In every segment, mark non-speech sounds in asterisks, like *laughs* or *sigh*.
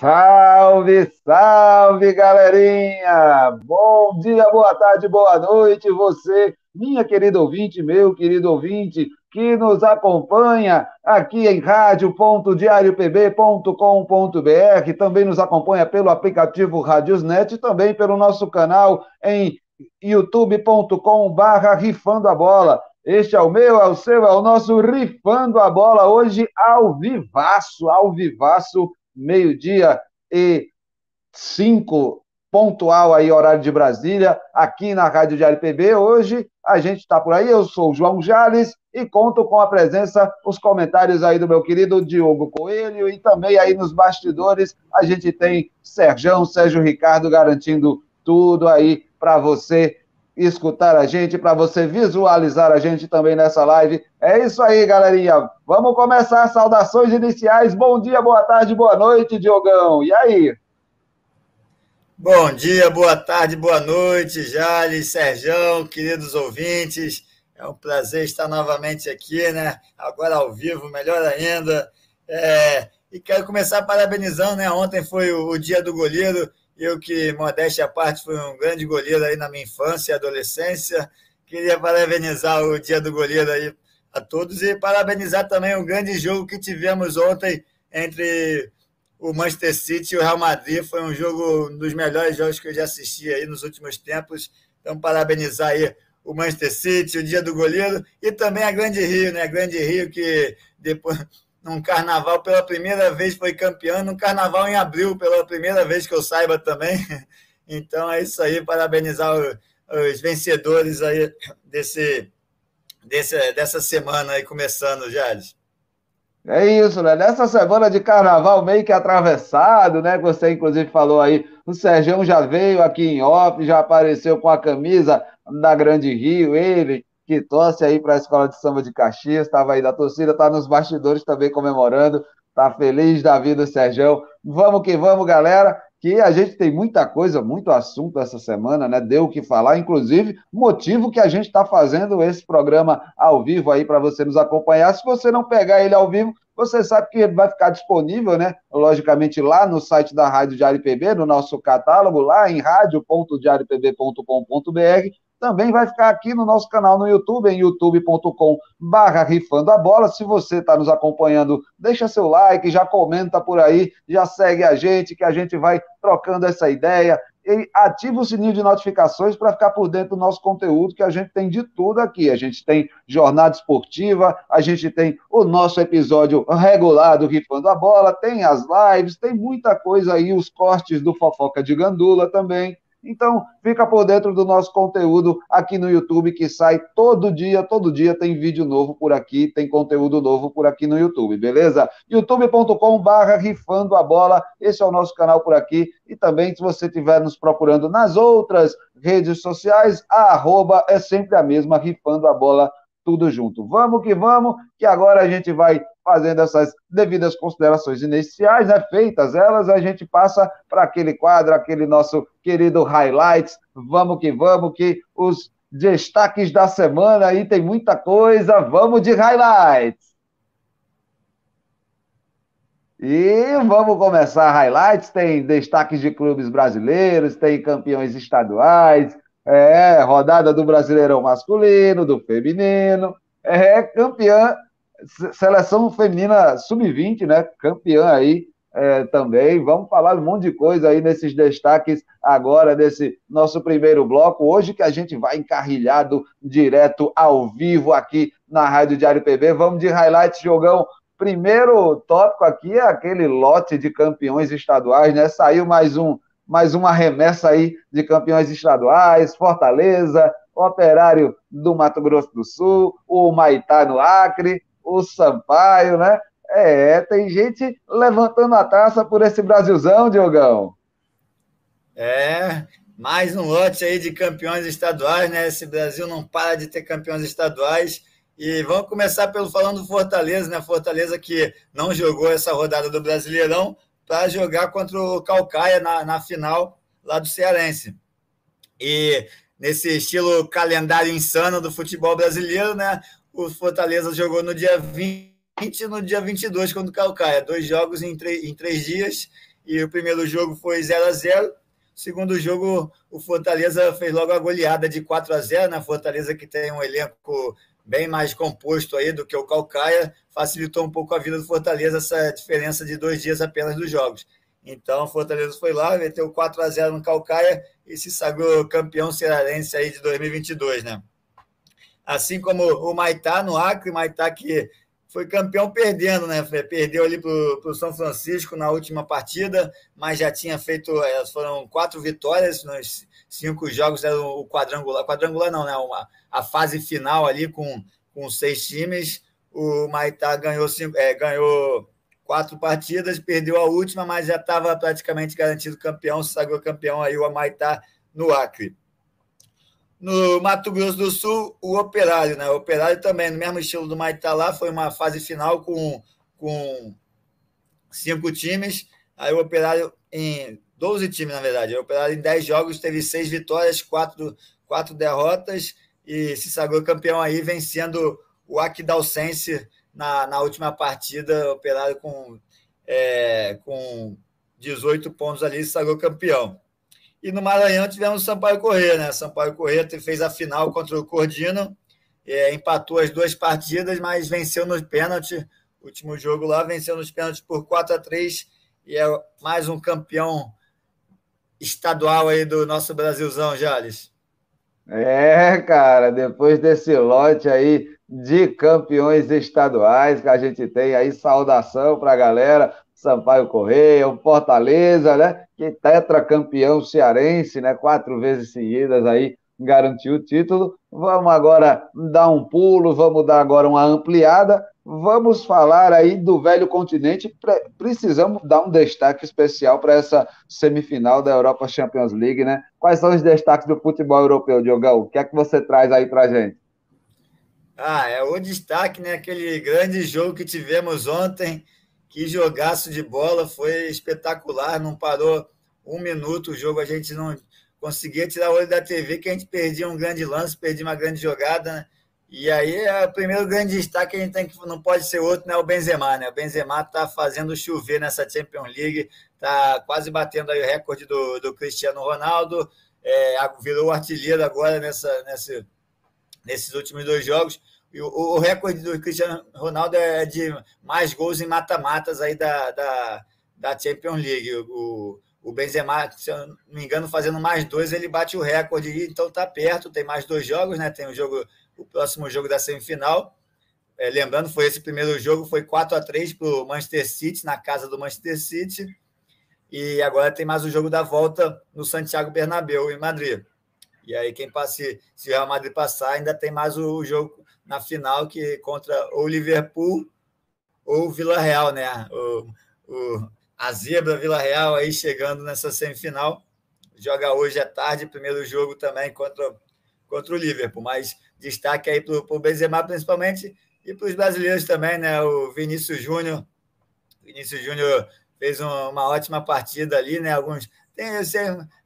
Salve, salve, galerinha! Bom dia, boa tarde, boa noite, você, minha querida ouvinte, meu querido ouvinte, que nos acompanha aqui em rádio.diariopb.com.br, também nos acompanha pelo aplicativo Radiosnet e também pelo nosso canal em youtube.com/barra rifando a bola. Este é o meu, é o seu, é o nosso Rifando a Bola, hoje ao vivaço, ao vivaço, meio-dia e cinco, pontual aí, horário de Brasília, aqui na Rádio Diário PB. Hoje a gente está por aí, eu sou o João Jales e conto com a presença, os comentários aí do meu querido Diogo Coelho e também aí nos bastidores a gente tem Serjão, Sérgio Ricardo garantindo tudo aí para você escutar a gente, para você visualizar a gente também nessa live. É isso aí, galerinha. Vamos começar saudações iniciais. Bom dia, boa tarde, boa noite, Diogão. E aí? Bom dia, boa tarde, boa noite, Jales, Serjão, queridos ouvintes. É um prazer estar novamente aqui, né? Agora ao vivo, melhor ainda. É... E quero começar parabenizando, né? Ontem foi o dia do goleiro. Eu que, modéstia à parte, fui um grande goleiro aí na minha infância e adolescência. Queria parabenizar o dia do goleiro aí a todos e parabenizar também o grande jogo que tivemos ontem entre o Manchester City e o Real Madrid. Foi um jogo, um dos melhores jogos que eu já assisti aí nos últimos tempos. Então, parabenizar aí o Manchester City, o dia do goleiro, e também a Grande Rio, né? A Grande Rio que depois, num carnaval, pela primeira vez foi campeão, num carnaval em abril, pela primeira vez que eu saiba também. *laughs* Então é isso aí, parabenizar os vencedores aí desse, desse, dessa semana aí começando, Jales. É isso, né? Nessa semana de carnaval meio que atravessado, né? Você inclusive falou aí, o Sergião já veio aqui em off, já apareceu com a camisa da Grande Rio, ele que torce aí para a Escola de Samba de Caxias, estava aí da torcida, está nos bastidores também comemorando, tá feliz da vida o Sergião. Vamos que vamos, galera que a gente tem muita coisa, muito assunto essa semana, né? Deu o que falar, inclusive, motivo que a gente está fazendo esse programa ao vivo aí para você nos acompanhar. Se você não pegar ele ao vivo, você sabe que ele vai ficar disponível, né? Logicamente, lá no site da Rádio Diário PB, no nosso catálogo, lá em rádio.diariopb.com.br também vai ficar aqui no nosso canal no YouTube, em youtube.com barra rifando a bola. Se você está nos acompanhando, deixa seu like, já comenta por aí, já segue a gente, que a gente vai trocando essa ideia. E ativa o sininho de notificações para ficar por dentro do nosso conteúdo, que a gente tem de tudo aqui. A gente tem jornada esportiva, a gente tem o nosso episódio regular do Rifando a Bola, tem as lives, tem muita coisa aí, os cortes do Fofoca de Gandula também. Então, fica por dentro do nosso conteúdo aqui no YouTube, que sai todo dia, todo dia tem vídeo novo por aqui, tem conteúdo novo por aqui no YouTube, beleza? youtube.com/barra rifando a bola, esse é o nosso canal por aqui. E também, se você estiver nos procurando nas outras redes sociais, a arroba é sempre a mesma, rifando a bola tudo junto. Vamos que vamos, que agora a gente vai fazendo essas devidas considerações iniciais, né, feitas elas, a gente passa para aquele quadro, aquele nosso querido highlights. Vamos que vamos, que os destaques da semana aí tem muita coisa. Vamos de highlights. E vamos começar highlights. Tem destaques de clubes brasileiros, tem campeões estaduais, é rodada do Brasileirão masculino, do feminino, é campeã seleção feminina sub-20, né? Campeã aí é, também. Vamos falar um monte de coisa aí nesses destaques agora desse nosso primeiro bloco. Hoje que a gente vai encarrilhado direto ao vivo aqui na Rádio Diário PB. Vamos de highlights, jogão. Primeiro tópico aqui é aquele lote de campeões estaduais, né? Saiu mais um mais uma remessa aí de campeões estaduais, Fortaleza, Operário do Mato Grosso do Sul, o Maitá no Acre, o Sampaio, né? É, tem gente levantando a taça por esse Brasilzão, Diogão. É, mais um lote aí de campeões estaduais, né? Esse Brasil não para de ter campeões estaduais. E vamos começar pelo falando do Fortaleza, né? Fortaleza que não jogou essa rodada do Brasileirão para jogar contra o Calcaia na, na final lá do Cearense. E nesse estilo calendário insano do futebol brasileiro, né? o Fortaleza jogou no dia 20 e no dia 22 contra o Calcaia. Dois jogos em, em três dias. e o primeiro jogo foi 0 a 0 Segundo jogo, o Fortaleza fez logo a goleada de 4 a 0 na né? Fortaleza que tem um elenco bem mais composto aí do que o Calcaia, facilitou um pouco a vida do Fortaleza essa diferença de dois dias apenas dos jogos. Então, o Fortaleza foi lá, meteu 4 a 0 no Calcaia e se sagrou campeão cearense aí de 2022, né? Assim como o Maitá no Acre, Maitá que foi campeão perdendo, né? Perdeu ali para o São Francisco na última partida, mas já tinha feito, é, foram quatro vitórias nos cinco jogos, era o quadrangular, quadrangular não, né? Uma, a fase final ali com, com seis times. O Maitá ganhou, cinco, é, ganhou quatro partidas, perdeu a última, mas já estava praticamente garantido campeão, se sagrou campeão aí o Maitá no Acre. No Mato Grosso do Sul, o Operário, né? O Operário também, no mesmo estilo do Maitá lá, foi uma fase final com, com cinco times. Aí o Operário em 12 times, na verdade. O Operário em 10 jogos teve seis vitórias, quatro, quatro derrotas e se sagrou campeão aí, vencendo o Aquidalcense na, na última partida. Operário com, é, com 18 pontos ali se sagrou campeão. E no Maranhão tivemos o Sampaio Corrêa, né? Sampaio Corrêa fez a final contra o Cordino, é, empatou as duas partidas, mas venceu nos pênaltis. Último jogo lá, venceu nos pênaltis por 4 a 3 e é mais um campeão estadual aí do nosso Brasilzão, Jales. É, cara, depois desse lote aí de campeões estaduais que a gente tem aí, saudação para a galera. Sampaio Correia, o Fortaleza, né? Que tetracampeão cearense, né? Quatro vezes seguidas aí garantiu o título. Vamos agora dar um pulo, vamos dar agora uma ampliada. Vamos falar aí do velho continente. Precisamos dar um destaque especial para essa semifinal da Europa Champions League, né? Quais são os destaques do futebol europeu, Diogão? O que é que você traz aí para gente? Ah, é o destaque, né? Aquele grande jogo que tivemos ontem que jogaço de bola, foi espetacular, não parou um minuto o jogo, a gente não conseguia tirar o olho da TV, que a gente perdia um grande lance, perdia uma grande jogada, né? E aí é o primeiro grande destaque que a gente tem que não pode ser outro, né? O Benzema, né? O Benzema tá fazendo chover nessa Champions League, tá quase batendo aí o recorde do, do Cristiano Ronaldo, é, virou artilheiro agora nessa, nessa, nesses últimos dois jogos. O, o, recorde do Cristiano Ronaldo é de mais gols em mata-matas aí da, da, da Champions League. O, o Benzema, se eu não me engano, fazendo mais dois, ele bate o recorde, então está perto, tem mais dois jogos, né? Tem o jogo, o próximo jogo da semifinal. É, lembrando, foi esse primeiro jogo, foi 4 a 3 para o Manchester City, na casa do Manchester City. E agora tem mais o jogo da volta no Santiago Bernabéu, em Madrid. E aí, quem passe, se o Real Madrid passar, ainda tem mais o jogo na final que contra o Liverpool ou Vila Real, né? O, o, a zebra Vila Real aí chegando nessa semifinal. Joga hoje à tarde, primeiro jogo também contra, contra o Liverpool. Mas destaque aí para o Benzema, principalmente, e para os brasileiros também, né? O Vinícius Júnior. Vinícius Júnior fez uma ótima partida ali, né? Alguns. Tem,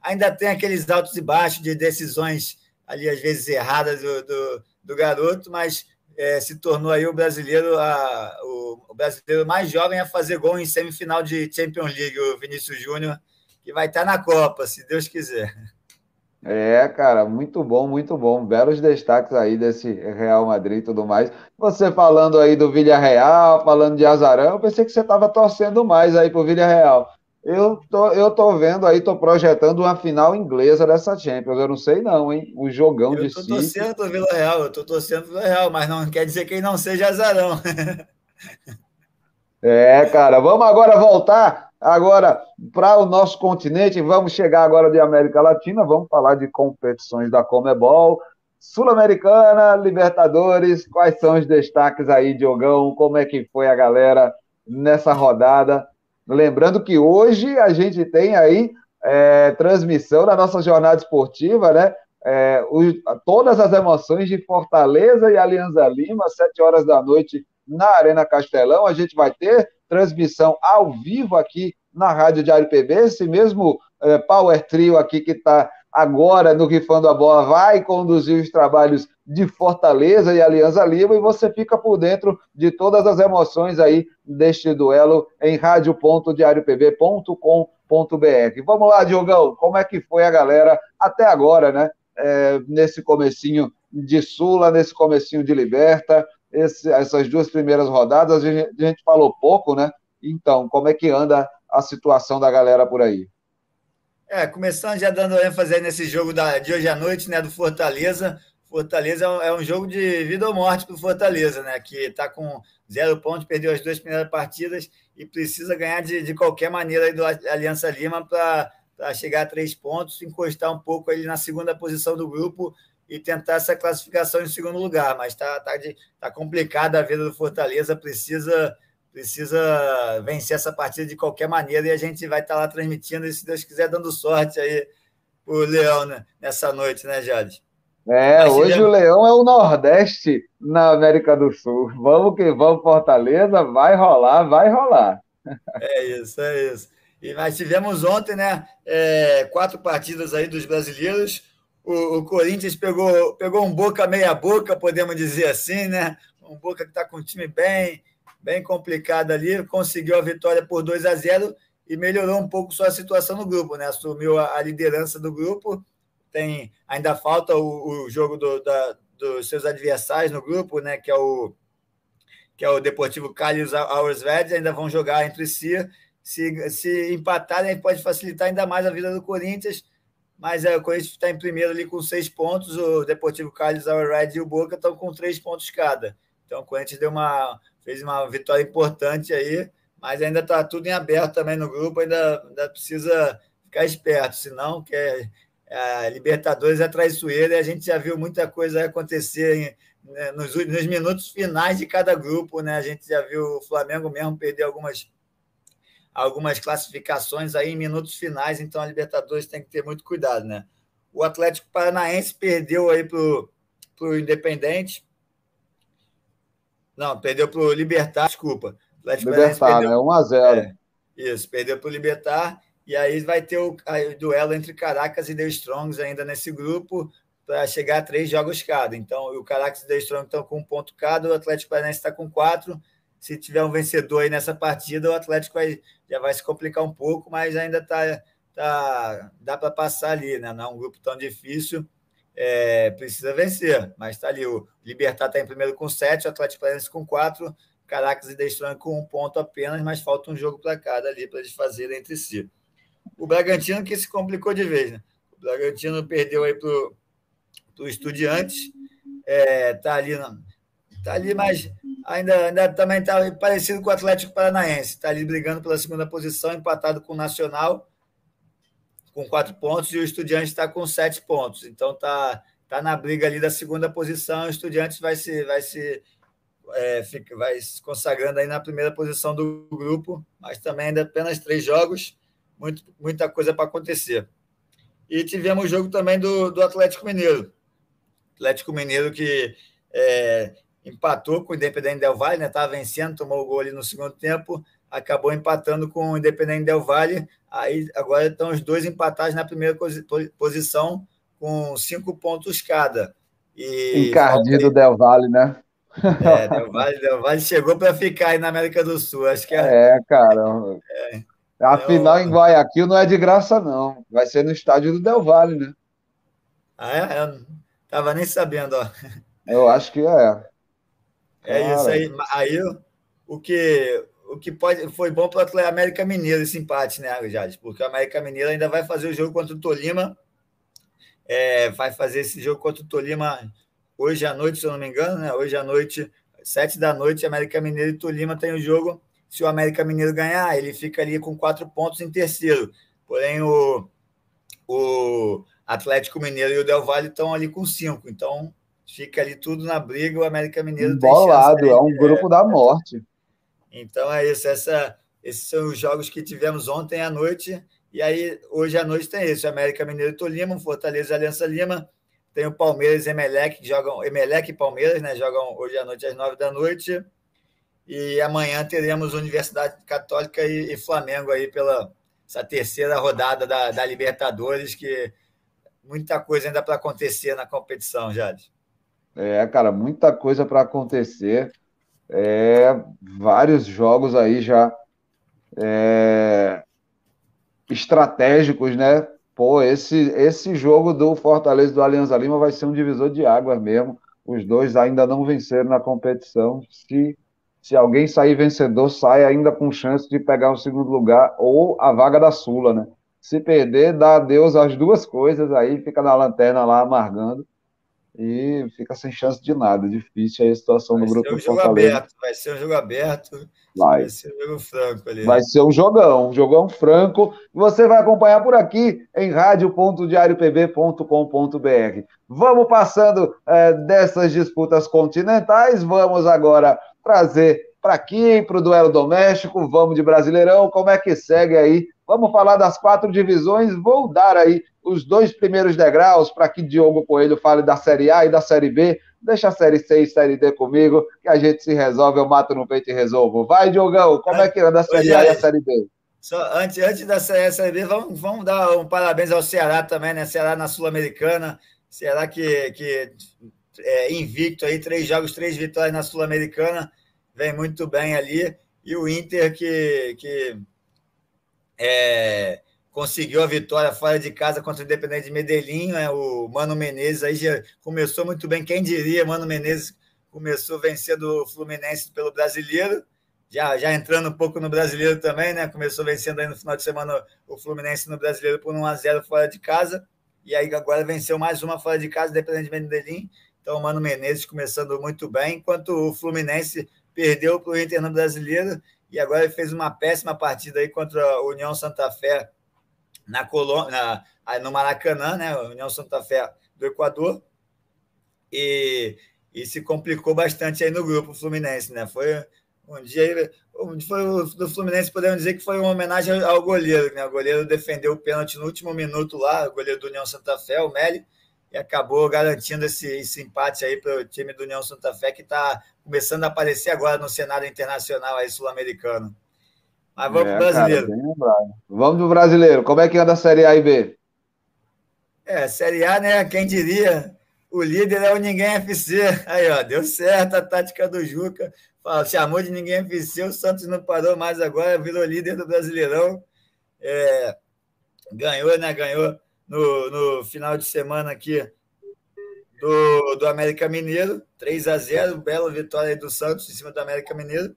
ainda tem aqueles altos e baixos de decisões ali, às vezes erradas do, do do garoto, mas é, se tornou aí o brasileiro, a, o, o, brasileiro mais jovem a fazer gol em semifinal de Champions League, o Vinícius Júnior, que vai estar na Copa, se Deus quiser. É, cara, muito bom, muito bom. Belos destaques aí desse Real Madrid e tudo mais. Você falando aí do Villarreal, falando de Azarão, eu pensei que você estava torcendo mais aí pro Villarreal. Eu tô, eu tô vendo aí, tô projetando uma final inglesa dessa Champions. Eu não sei não, hein? O jogão eu de City. Eu tô torcendo Vila Real, eu tô torcendo Vila Real, mas não quer dizer que ele não seja azarão. *laughs* é, cara, vamos agora voltar agora para o nosso continente. Vamos chegar agora de América Latina, vamos falar de competições da Comebol, Sul-Americana, Libertadores. Quais são os destaques aí, Diogão? Como é que foi a galera nessa rodada? Lembrando que hoje a gente tem aí é, transmissão da nossa jornada esportiva, né? É, o, todas as emoções de Fortaleza e Alianza Lima, sete horas da noite na Arena Castelão. A gente vai ter transmissão ao vivo aqui na Rádio Diário PB, esse mesmo é, Power Trio aqui que está agora no Rifando a Bola vai conduzir os trabalhos de Fortaleza e Aliança Lima e você fica por dentro de todas as emoções aí deste duelo em rádio.diariopb.com.br. Vamos lá, Diogão, como é que foi a galera até agora, né? É, nesse comecinho de Sula, nesse comecinho de Liberta, esse, essas duas primeiras rodadas, a gente, a gente falou pouco, né? Então, como é que anda a situação da galera por aí? É, começando já dando ênfase nesse jogo da, de hoje à noite, né, do Fortaleza. Fortaleza é um, jogo de vida ou morte para o Fortaleza, né? Que está com zero pontos, perdeu as duas primeiras partidas e precisa ganhar de, de qualquer maneira aí do Aliança Lima para chegar a três pontos, encostar um pouco ali na segunda posição do grupo e tentar essa classificação em segundo lugar. Mas está tá, tá complicada a vida do Fortaleza, precisa precisa vencer essa partida de qualquer maneira e a gente vai estar lá transmitindo e, se Deus quiser, dando sorte aí o Leão né, nessa noite, né, Jade? É, Mas hoje o Leão é o Nordeste na América do Sul. Vamos que vamos, Fortaleza, vai rolar, vai rolar. É isso, é isso. E nós tivemos ontem, né, é, quatro partidas aí dos brasileiros. O, o, Corinthians pegou, pegou um boca meia boca, podemos dizer assim, né? Um boca que está com o time bem, bem complicado ali, conseguiu a vitória por 2 a 0 e melhorou um pouco sua situação no grupo, né? Assumiu a, liderança do grupo. Tem ainda falta o, o jogo do, da, dos seus adversários no grupo, né? Que é o que é o Deportivo Cali e os ainda vão jogar entre si. Se, se empatarem, pode facilitar ainda mais a vida do Corinthians mas é, o Corinthians está em primeiro ali com seis pontos, o Deportivo Cali, o Red e o Boca estão com três pontos cada. Então o Corinthians deu uma, fez uma vitória importante aí, mas ainda está tudo em aberto também no grupo, ainda, ainda precisa ficar esperto, senão que é, a Libertadores é traiçoeira e a gente já viu muita coisa acontecer em, né, nos, nos minutos finais de cada grupo, né? A gente já viu o Flamengo mesmo perder algumas algumas classificações aí em minutos finais, então a Libertadores tem que ter muito cuidado, né? O Atlético Paranaense perdeu aí para o Independente. Não, perdeu para o Libertar, desculpa. Atlético Libertar, perdeu, né? 1 a 0 é, Isso, perdeu para o Libertar. E aí vai ter o, o, duelo entre Caracas e The Strongs ainda nesse grupo para chegar a três jogos cada. Então, o Caracas e The Strongs estão com um ponto cada, o Atlético Paranaense está com quatro se tiver um vencedor aí nessa partida, o Atlético vai, já vai se complicar um pouco, mas ainda tá, tá dá para passar ali, né? Não é um grupo tão difícil. É, precisa vencer, mas está ali. O Libertar está em primeiro com sete, o Atlético Paranaense com quatro, Caracas e Destron com um ponto apenas, mas falta um jogo para cada ali para eles fazerem entre si. O Bragantino que se complicou de vez, né? O Bragantino perdeu aí para o Estudiantes, é, tá ali, tá ali, mas ainda, ainda também está parecido com o Atlético Paranaense. Está ali brigando pela segunda posição, empatado com o Nacional, com quatro pontos, e o Estudiante está com sete pontos. Então está tá na briga ali da segunda posição. O Estudiante vai se, vai se, é, fica, vai se consagrando aí na primeira posição do grupo, mas também ainda apenas três jogos, muito, muita coisa para acontecer. E tivemos o jogo também do, do Atlético Mineiro. Atlético Mineiro que é, empatou com o Independente Del Valle, né? Estava vencendo, tomou o gol ali no segundo tempo, acabou empatando com o Independente Del Valle. Aí agora estão os dois empatados na primeira posição com cinco pontos cada. E Encardido Del Valle, né? É, Del Valle, Del Valle chegou para ficar aí na América do Sul. Acho que é. É, cara. É. A é, final em Guayaquil não é de graça, não. Vai ser no estádio do Del Valle, né? Ah, é? Eu não tava nem sabendo, ó. Eu acho que é. É Cara. isso aí. Aí o que, o que pode, foi bom para o América Mineiro esse empate, né, Jade? Porque o América Mineiro ainda vai fazer o jogo contra o Tolima. É, vai fazer esse jogo contra o Tolima hoje à noite, se eu não me engano, né? Hoje à noite, sete da noite, América Mineiro e Tolima tem o jogo. Se o América Mineiro ganhar, ele fica ali com quatro pontos em terceiro. Porém, o, o Atlético Mineiro e o Del Valle estão ali com cinco. Então, fica ali tudo na briga, o América Mineiro Embolado, tem chance, é um grupo é, da morte. Então é isso, essa, esses são os jogos que tivemos ontem à noite, e aí hoje à noite tem esse, América Mineiro e Tolima, Fortaleza e Aliança Lima, tem o Palmeiras e Emelec, que jogam, Emelec e Palmeiras, né, jogam hoje à noite às nove da noite, e amanhã teremos Universidade Católica e, e Flamengo aí pela essa terceira rodada da, da Libertadores, que muita coisa ainda para acontecer na competição, Jade. É, cara, muita coisa para acontecer. É, vários jogos aí já é, estratégicos, né? Pô, esse, esse jogo do Fortaleza do Alianza Lima vai ser um divisor de águas mesmo. Os dois ainda não venceram na competição. Se, se alguém sair vencedor, sai ainda com chance de pegar o segundo lugar ou a vaga da Sula, né? Se perder, dá adeus às duas coisas, aí fica na lanterna lá amargando e fica sem chance de nada. Difícil aí a situação vai do grupo um jogo Fortaleza. Aberto, vai ser um jogo aberto. Vai. vai ser um jogo franco ali. Vai ser um jogão, um jogão franco. Você vai acompanhar por aqui em rádio.diariopb.com.br. Vamos passando é, dessas disputas continentais, vamos agora trazer para aqui, para o duelo doméstico, vamos de Brasileirão, como é que segue aí? Vamos falar das quatro divisões, vou dar aí os dois primeiros degraus para que Diogo Coelho fale da Série A e da Série B. Deixa a Série C e Série D comigo, que a gente se resolve, eu mato no peito e resolvo. Vai, Diogão, como é que anda a Série A e a Série B? Só, antes, antes da Série B, vamos, vamos dar um parabéns ao Ceará também, né? Ceará na Sul-Americana. Ceará que, que é invicto aí, três jogos, três vitórias na Sul-Americana. Vem muito bem ali. E o Inter que, que é, conseguiu a vitória fora de casa contra o Independente de Medellín, né? o Mano Menezes aí já começou muito bem, quem diria, Mano Menezes começou vencendo o Fluminense pelo Brasileiro, já, já entrando um pouco no Brasileiro também, né? Começou vencendo aí no final de semana o Fluminense no Brasileiro por 1 a 0 fora de casa, e aí agora venceu mais uma fora de casa, Independente de Medellín, então o Mano Menezes começando muito bem, enquanto o Fluminense perdeu para o Inter no Brasileiro, e agora ele fez uma péssima partida aí contra a União Santa Fé na Colômbia, no Maracanã, né? União Santa Fé do Equador, e, e se complicou bastante aí no grupo Fluminense, né? Foi um dia foi do Fluminense podemos dizer que foi uma homenagem ao goleiro, né? O goleiro defendeu o pênalti no último minuto lá, o goleiro do União Santa Fé, o Meli, e acabou garantindo esse, esse empate aí para o time do União Santa Fé, que está começando a aparecer agora no cenário internacional aí sul-americano. Mas vamos é, para o brasileiro. Cara, vamos para o brasileiro. Como é que anda a Série A e B? É, Série A, né? Quem diria? O líder é o Ninguém FC. Aí, ó, deu certo a tática do Juca. Chamou de Ninguém FC, o Santos não parou mais agora, virou líder do Brasileirão. É, ganhou, né? Ganhou no, no final de semana aqui do, do América Mineiro, 3 a 0 bela vitória do Santos em cima do América Mineiro.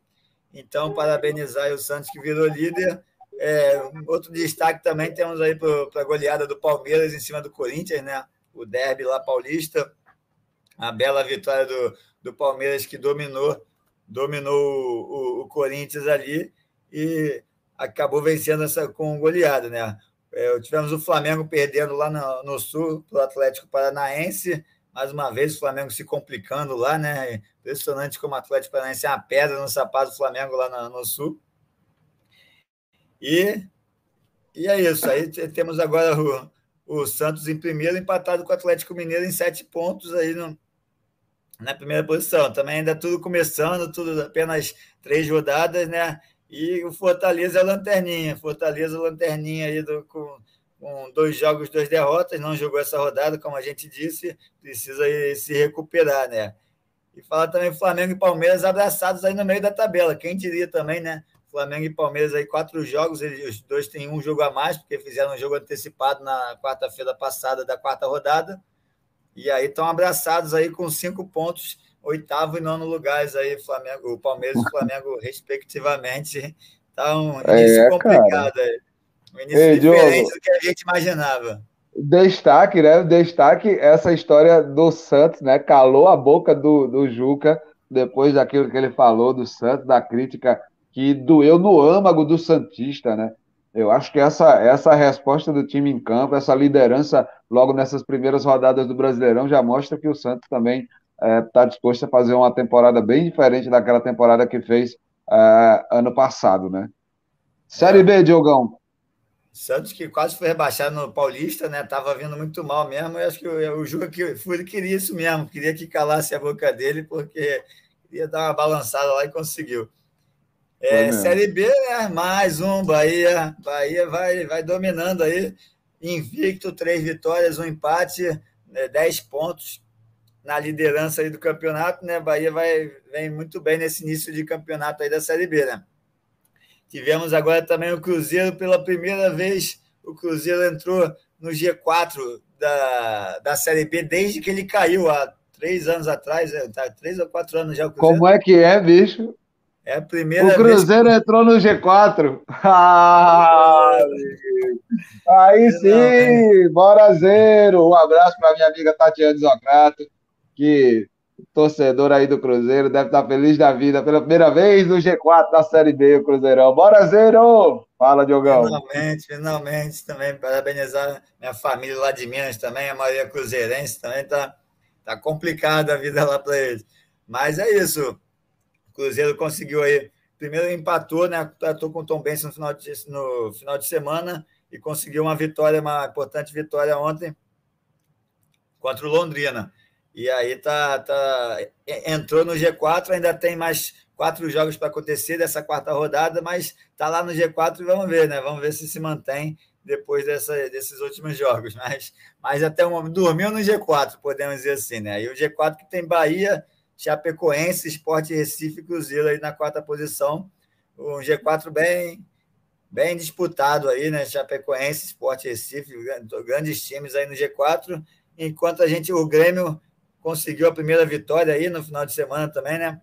Então, parabenizar o Santos que virou líder. É, outro destaque também temos aí para a goleada do Palmeiras em cima do Corinthians, né? O derby lá paulista. A bela vitória do, do Palmeiras que dominou, dominou o, o, o Corinthians ali e acabou vencendo essa com goleada, né? É, tivemos o Flamengo perdendo lá no, no Sul para o Atlético Paranaense mais uma vez o Flamengo se complicando lá, né? Impressionante como o Atlético Paranaense é uma pedra no sapato do Flamengo lá no, no Sul. E, e é isso. Aí temos agora o, o Santos em primeiro, empatado com o Atlético Mineiro em sete pontos aí no, na primeira posição. Também ainda tudo começando, tudo apenas três rodadas, né? E o Fortaleza é lanterninha. Fortaleza, lanterninha aí do, com com dois jogos, duas derrotas, não jogou essa rodada, como a gente disse, precisa se recuperar, né? E falar também Flamengo e Palmeiras abraçados aí no meio da tabela. Quem diria também, né? Flamengo e Palmeiras aí quatro jogos, eles, os dois têm um jogo a mais, porque fizeram um jogo antecipado na quarta-feira passada da quarta rodada. E aí estão abraçados aí com cinco pontos, oitavo e nono lugares aí, Flamengo, o Palmeiras e o Flamengo, *laughs* respectivamente. Tá um início é, complicado cara. aí. Um início Ei, diferente Diogo, do que a gente imaginava. Destaque, né? Destaque essa história do Santos, né? Calou a boca do, do Juca depois daquilo que ele falou do Santos, da crítica que doeu no âmago do Santista, né? Eu acho que essa, essa resposta do time em campo, essa liderança logo nessas primeiras rodadas do Brasileirão já mostra que o Santos também está é, disposto a fazer uma temporada bem diferente daquela temporada que fez é, ano passado, né? Série B, Diogão. Santos que quase foi rebaixado no Paulista, né? Tava vindo muito mal mesmo. E acho que o, o Juca que queria isso mesmo, queria que calasse a boca dele, porque queria dar uma balançada lá e conseguiu. É, série B, né? Mais um, Bahia. Bahia vai, vai dominando aí. invicto, três vitórias, um empate, né, dez pontos na liderança aí do campeonato, né? Bahia vai, vem muito bem nesse início de campeonato aí da Série B, né? Tivemos agora também o Cruzeiro pela primeira vez. O Cruzeiro entrou no G4 da, da Série B desde que ele caiu há três anos atrás, é, tá, três ou quatro anos já. O Cruzeiro. Como é que é, bicho? É a primeira O Cruzeiro vez... entrou no G4. *laughs* Ah, aí sim, bora zero. Um abraço para minha amiga Tatiana Zocrato, que torcedor aí do Cruzeiro deve estar feliz da vida pela primeira vez no G4 da Série B, o Cruzeirão. Bora zero! Fala, Diogão. Finalmente, finalmente também parabenizar minha família lá de Minas também, a maioria cruzeirense também tá, tá complicada a vida lá para eles. Mas é isso. Cruzeiro conseguiu aí. Primeiro empatou, né? Tratou com o Tom Benson no final, de, no final de semana e conseguiu uma vitória, uma importante vitória ontem contra o Londrina. E aí tá, tá entrou no G4, ainda tem mais quatro jogos para acontecer dessa quarta rodada, mas tá lá no G4 e vamos ver, né? Vamos ver se se mantém depois dessa, desses últimos jogos. Mas, mas até o momento dormiu no G4, podemos dizer assim, né? E o G4 que tem Bahia, Chapecoense, Esporte Recife e Cruzeiro aí na quarta posição. Um G4 bem, bem disputado aí, né? Chapecoense, Esporte Recife, grandes times aí no G4, enquanto a gente, o Grêmio conseguiu a primeira vitória aí no final de semana também, né?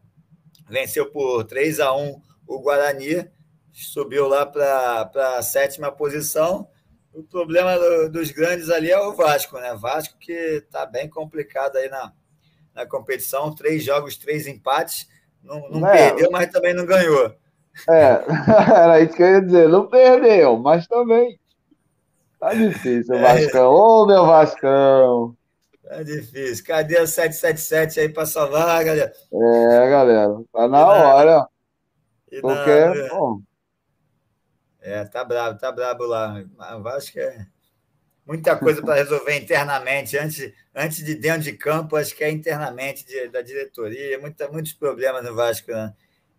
Venceu por 3 a 1 o Guarani, subiu lá para a sétima posição. O problema do, dos grandes ali é o Vasco, né? Vasco que está bem complicado aí na, na competição, três jogos, três empates, não, não é. perdeu, mas também não ganhou. É, *laughs* era isso que eu ia dizer, não perdeu, mas também tá difícil, é. Vascão. Ô, oh, meu Vascão! Tá difícil. Cadê o 777 aí para salvar, galera? É, galera, tá na, hora. Porque, bom. É, tá bravo, tá bravo lá. Mas Vasco que é muita coisa para resolver internamente, antes, antes de dentro de campo, acho que é internamente de, da diretoria, muita, muitos problemas no Vasco, né?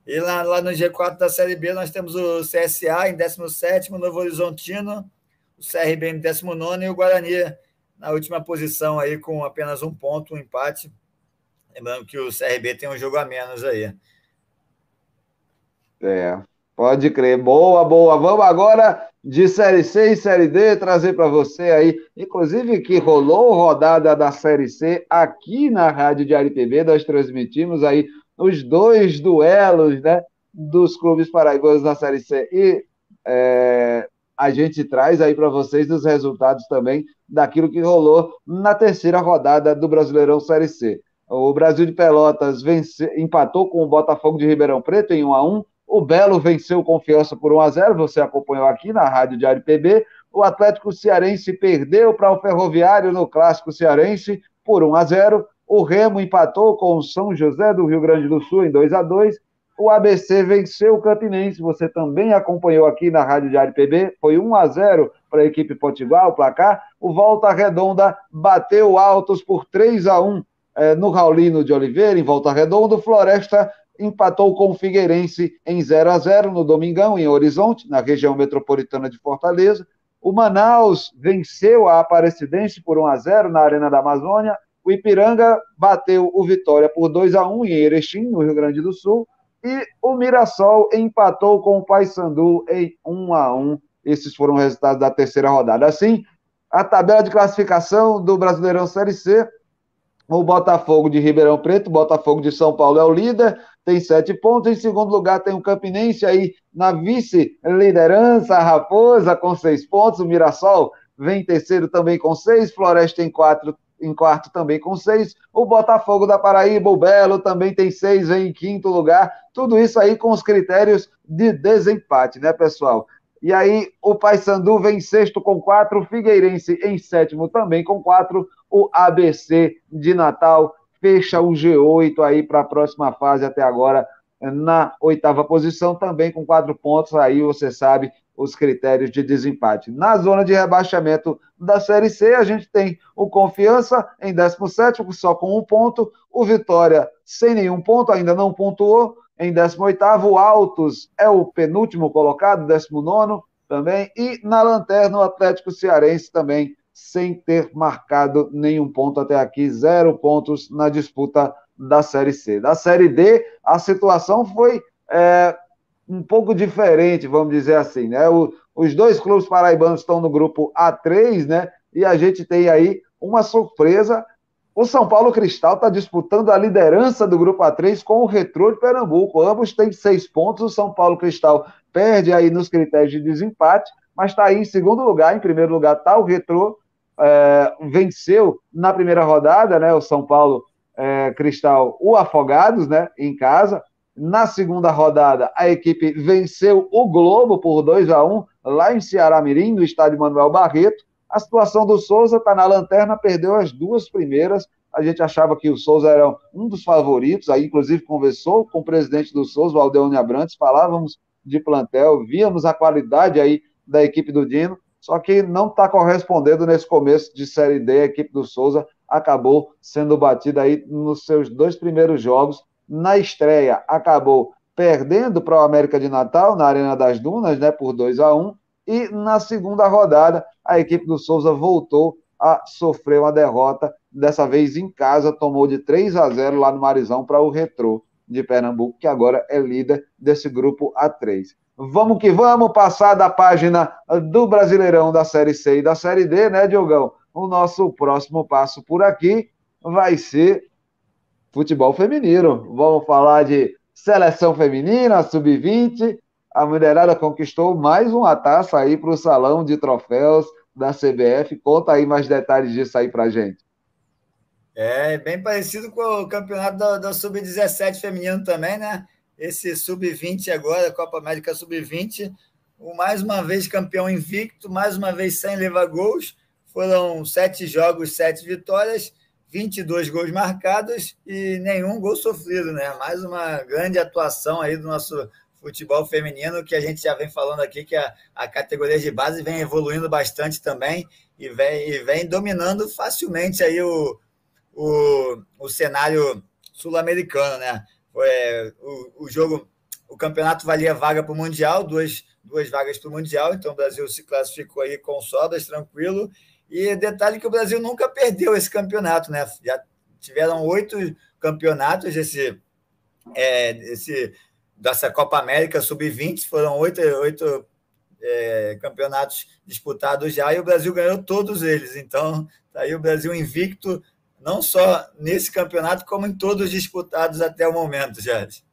E lá, lá no G4 da Série B, nós temos o CSA em 17, Novo Horizontino, o CRB em 19 e o Guarani na última posição aí com apenas um ponto, um empate. Lembrando que o CRB tem um jogo a menos aí. É, pode crer. Boa, boa. Vamos agora de Série C e Série D, trazer para você aí, inclusive que rolou rodada da Série C aqui na Rádio de RPB, nós transmitimos aí os dois duelos, né, dos clubes paraibanos na Série C e é, a gente traz aí para vocês os resultados também daquilo que rolou na terceira rodada do Brasileirão Série C. O Brasil de Pelotas vence, empatou com o Botafogo de Ribeirão Preto em 1 a 1 o Belo venceu Confiança por 1 a 0 você acompanhou aqui na Rádio Diário PB. O Atlético Cearense perdeu para o Ferroviário no Clássico Cearense por 1 a 0 O Remo empatou com o São José do Rio Grande do Sul em 2 a 2 O ABC venceu o Campinense, você também acompanhou aqui na Rádio Diário PB. Foi 1 a 0 para a equipe Potiguar, o placar. O Volta Redonda bateu Altos por 3 a 1 eh, no Raulino de Oliveira, em Volta Redonda. O Floresta empatou com o Figueirense em 0 a 0 no Domingão, em Horizonte, na região metropolitana de Fortaleza. O Manaus venceu a Aparecidense por 1 a 0 na Arena da Amazônia. O Ipiranga bateu o Vitória por 2 a 1 em Erechim, no Rio Grande do Sul. E o Mirassol empatou com o Paysandu em 1 a 1. Esses foram os resultados da terceira rodada. Assim, a tabela de classificação do Brasileirão Série C o Botafogo de Ribeirão Preto, Botafogo de São Paulo é o líder, tem sete pontos. Em segundo lugar tem o Campinense aí na vice-liderança, a Raposa com seis pontos. O Mirassol vem em terceiro também com seis. Floresta em quatro, em quarto também com seis. O Botafogo da Paraíba, o Belo, também tem seis, em quinto lugar. Tudo isso aí com os critérios de desempate, né, pessoal? E aí o Paysandu vem em sexto com quatro, o Figueirense em sétimo também com quatro, o ABC de Natal fecha o G8 aí para a próxima fase até agora na oitava posição, também com quatro pontos. Aí você sabe os critérios de desempate. Na zona de rebaixamento da Série C, a gente tem o Confiança em 17, só com um ponto, o Vitória sem nenhum ponto, ainda não pontuou. Em 18, o Altos é o penúltimo colocado, 19. também. E na lanterna, o Atlético Cearense também, sem ter marcado nenhum ponto até aqui, zero pontos na disputa da Série C. Da Série D, a situação foi é, um pouco diferente, vamos dizer assim, né? O, os dois clubes paraibanos estão no grupo A3, né? E a gente tem aí uma surpresa. O São Paulo Cristal está disputando a liderança do grupo A3 com o Retrô de Pernambuco. Ambos têm seis pontos. O São Paulo Cristal perde aí nos critérios de desempate, mas está aí em segundo lugar. Em primeiro lugar está o Retrô. É, venceu na primeira rodada, né? O São Paulo é, Cristal, o Afogados, né? Em casa. Na segunda rodada, a equipe venceu o Globo por 2 a 1 lá em Ceará Mirim, no estádio Manuel Barreto. A situação do Souza está na lanterna, perdeu as duas primeiras. A gente achava que o Souza era um dos favoritos, aí inclusive conversou com o presidente do Souza, o Aldeone Abrantes, falávamos de plantel, víamos a qualidade aí da equipe do Dino, só que não está correspondendo nesse começo de Série D, a equipe do Souza acabou sendo batida aí nos seus dois primeiros jogos na estreia, acabou perdendo para o América de Natal, na Arena das Dunas, né, por 2 a 1 e na segunda rodada, a equipe do Souza voltou a sofrer uma derrota, dessa vez em casa, tomou de 3 a 0 lá no Marizão para o Retrô de Pernambuco, que agora é líder desse grupo A3. Vamos que vamos passar da página do Brasileirão da Série C e da Série D, né, Diogão? O nosso próximo passo por aqui vai ser futebol feminino. Vamos falar de seleção feminina, sub-20. A mulherada conquistou mais uma taça aí para o salão de troféus da CBF. Conta aí mais detalhes disso aí para gente. É bem parecido com o campeonato da, da sub-17 feminino também, né? Esse sub-20 agora, Copa América sub-20, mais uma vez campeão invicto, mais uma vez sem levar gols. Foram sete jogos, sete vitórias 22 gols marcados e nenhum gol sofrido, né? Mais uma grande atuação aí do nosso futebol feminino, que a gente já vem falando aqui, que a, a categoria de base vem evoluindo bastante também e vem, e vem dominando facilmente aí o, o, o cenário sul-americano, né? É, o, o jogo, o campeonato valia vaga para o Mundial, duas, duas vagas para o Mundial, então o Brasil se classificou aí com sobras, tranquilo, e detalhe que o Brasil nunca perdeu esse campeonato, né? Já tiveram oito campeonatos esse, é, esse, dessa Copa América Sub-20, foram oito, oito é, campeonatos disputados já, e o Brasil ganhou todos eles. Então, tá aí o Brasil invicto, não só nesse campeonato, como em todos disputados até o momento, Jorge.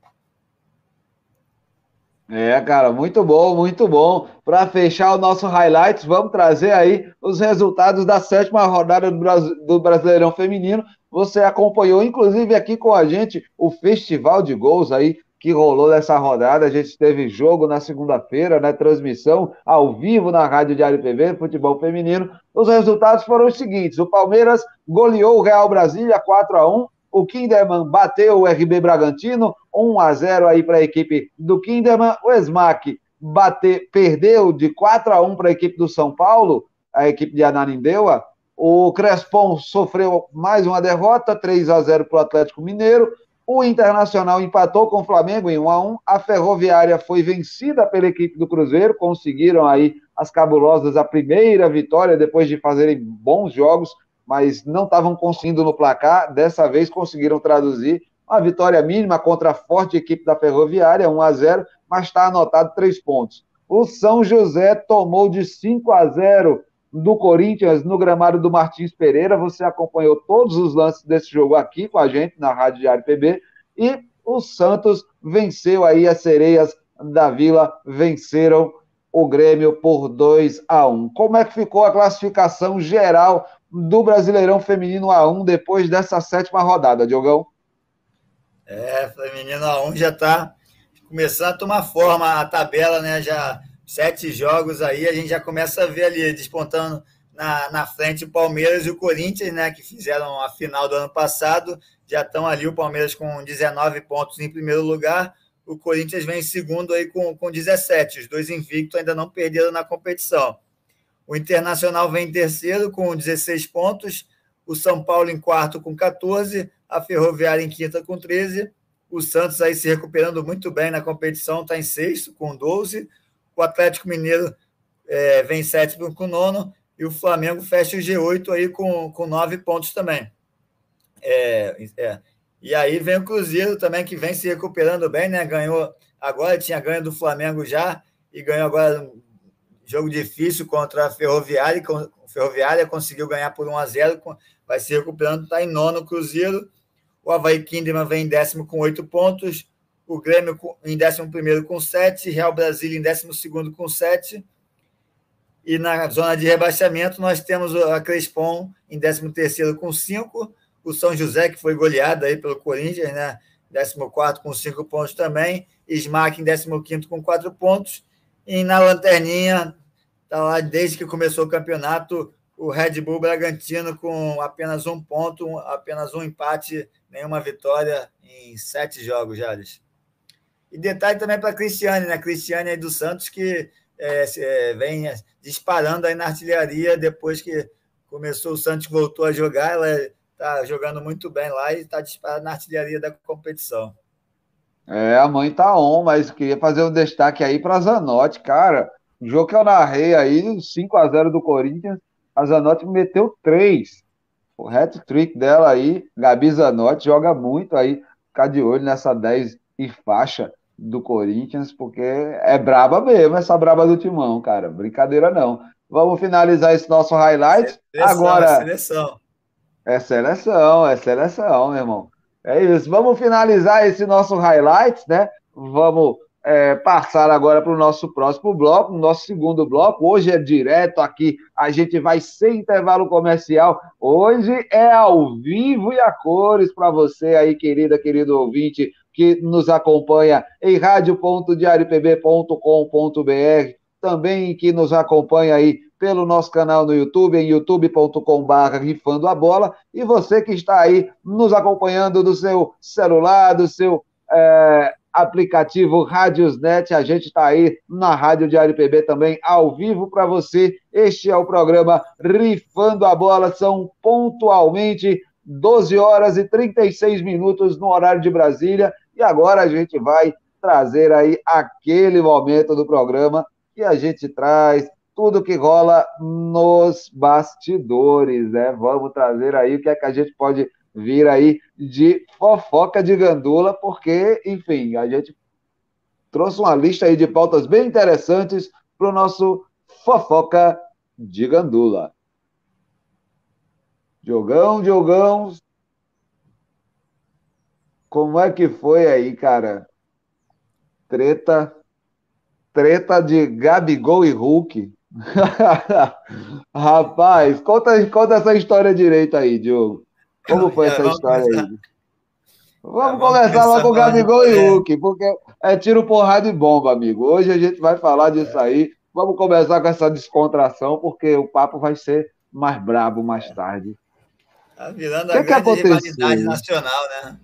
É, cara, muito bom, muito bom. Para fechar o nosso highlights, vamos trazer aí os resultados da sétima rodada do Brasileirão Feminino. Você acompanhou, inclusive, aqui com a gente, o festival de gols aí que rolou nessa rodada. A gente teve jogo na segunda-feira, né? Transmissão ao vivo na Rádio Diário PV, futebol feminino. Os resultados foram os seguintes: o Palmeiras goleou o Real Brasília 4 a 1 o Kinderman bateu o RB Bragantino, 1 a 0 aí para a equipe do Kinderman. O Smack bate, perdeu de 4 a 1 para a equipe do São Paulo, a equipe de Ananindeua. O Crespon sofreu mais uma derrota, 3 a 0 para o Atlético Mineiro. O Internacional empatou com o Flamengo em 1 a 1. A Ferroviária foi vencida pela equipe do Cruzeiro, conseguiram aí as cabulosas a primeira vitória depois de fazerem bons jogos mas não estavam conseguindo no placar. Dessa vez conseguiram traduzir uma vitória mínima contra a forte equipe da Ferroviária, 1 a 0, mas está anotado três pontos. O São José tomou de 5 a 0 do Corinthians no gramado do Martins Pereira. Você acompanhou todos os lances desse jogo aqui com a gente na Rádio Diário PB. E o Santos venceu aí as sereias da Vila, venceram o Grêmio por 2 a 1. Como é que ficou a classificação geral do Brasileirão Feminino A1 depois dessa sétima rodada, Diogão? É, Feminino A1 já está começando a tomar forma a tabela, né? Já sete jogos aí, a gente já começa a ver ali despontando na, na frente o Palmeiras e o Corinthians, né? Que fizeram a final do ano passado, já estão ali o Palmeiras com 19 pontos em primeiro lugar, o Corinthians vem em segundo aí com, com 17. Os dois invictos ainda não perderam na competição. O Internacional vem em terceiro com 16 pontos, o São Paulo em quarto com 14, a Ferroviária em quinta com 13, o Santos aí se recuperando muito bem na competição, está em sexto com 12, o Atlético Mineiro é, vem sétimo com nono, e o Flamengo fecha o G8 aí com, com nove pontos também. É, é. E aí vem o Cruzeiro também, que vem se recuperando bem, né? Ganhou agora, tinha ganho do Flamengo já, e ganhou agora jogo difícil contra a Ferroviária. A Ferroviária conseguiu ganhar por 1 a 0 vai se recuperando, está em nono Cruzeiro. O Havaí Kinderman vem em décimo com oito pontos. O Grêmio em décimo primeiro com sete. Real Brasília em décimo segundo com sete. E na zona de rebaixamento, nós temos a Crespon em décimo terceiro com cinco. O São José, que foi goleado aí pelo Corinthians, né? 14 com cinco pontos também. Smack em 15 com quatro pontos. E na lanterninha, está lá desde que começou o campeonato, o Red Bull Bragantino com apenas um ponto, apenas um empate, nenhuma vitória em sete jogos, Jales. E detalhe também para a Cristiane, né? Cristiane aí do Santos, que é, é, vem disparando aí na artilharia depois que começou o Santos voltou a jogar, ela está jogando muito bem lá e está disparando na artilharia da competição. É, a mãe tá on, mas queria fazer um destaque aí para Zanotti, cara. O jogo que eu narrei aí, 5 a 0 do Corinthians, a Zanotti meteu 3. O hat-trick dela aí, Gabi Zanotti, joga muito aí, ficar de olho nessa 10 e faixa do Corinthians, porque é braba mesmo essa braba do Timão, cara. Brincadeira não. Vamos finalizar esse nosso highlight. Seleção, Agora. É seleção. É seleção, é seleção, meu irmão. É isso. Vamos finalizar esse nosso highlight, né? Vamos é, passar agora para o nosso próximo bloco, nosso segundo bloco. Hoje é direto aqui, a gente vai sem intervalo comercial. Hoje é ao vivo e a cores para você aí, querida, querido ouvinte, que nos acompanha em radio.diariopb.com.br, também que nos acompanha aí pelo nosso canal no YouTube, em youtube.com.br rifando a bola, e você que está aí nos acompanhando do seu celular, do seu é, aplicativo Rádiosnet, a gente está aí na Rádio Diário PB também, ao vivo para você. Este é o programa Rifando a Bola, são pontualmente 12 horas e 36 minutos no horário de Brasília, e agora a gente vai trazer aí aquele momento do programa que a gente traz tudo que rola nos bastidores, né? Vamos trazer aí o que é que a gente pode vir aí de fofoca de gandula, porque, enfim, a gente trouxe uma lista aí de pautas bem interessantes para o nosso fofoca de gandula. Diogão, Diogão, como é que foi aí, cara? Treta, treta de Gabigol e Hulk. *laughs* Rapaz, conta, conta essa história direito aí, Diogo. Como foi essa história aí? Vamos começar lá com o Gabigol e Hulk, porque é tiro, porrada e bomba, amigo. Hoje a gente vai falar disso aí. Vamos começar com essa descontração, porque o papo vai ser mais brabo mais tarde. Tá virando a que grande que rivalidade nacional, né?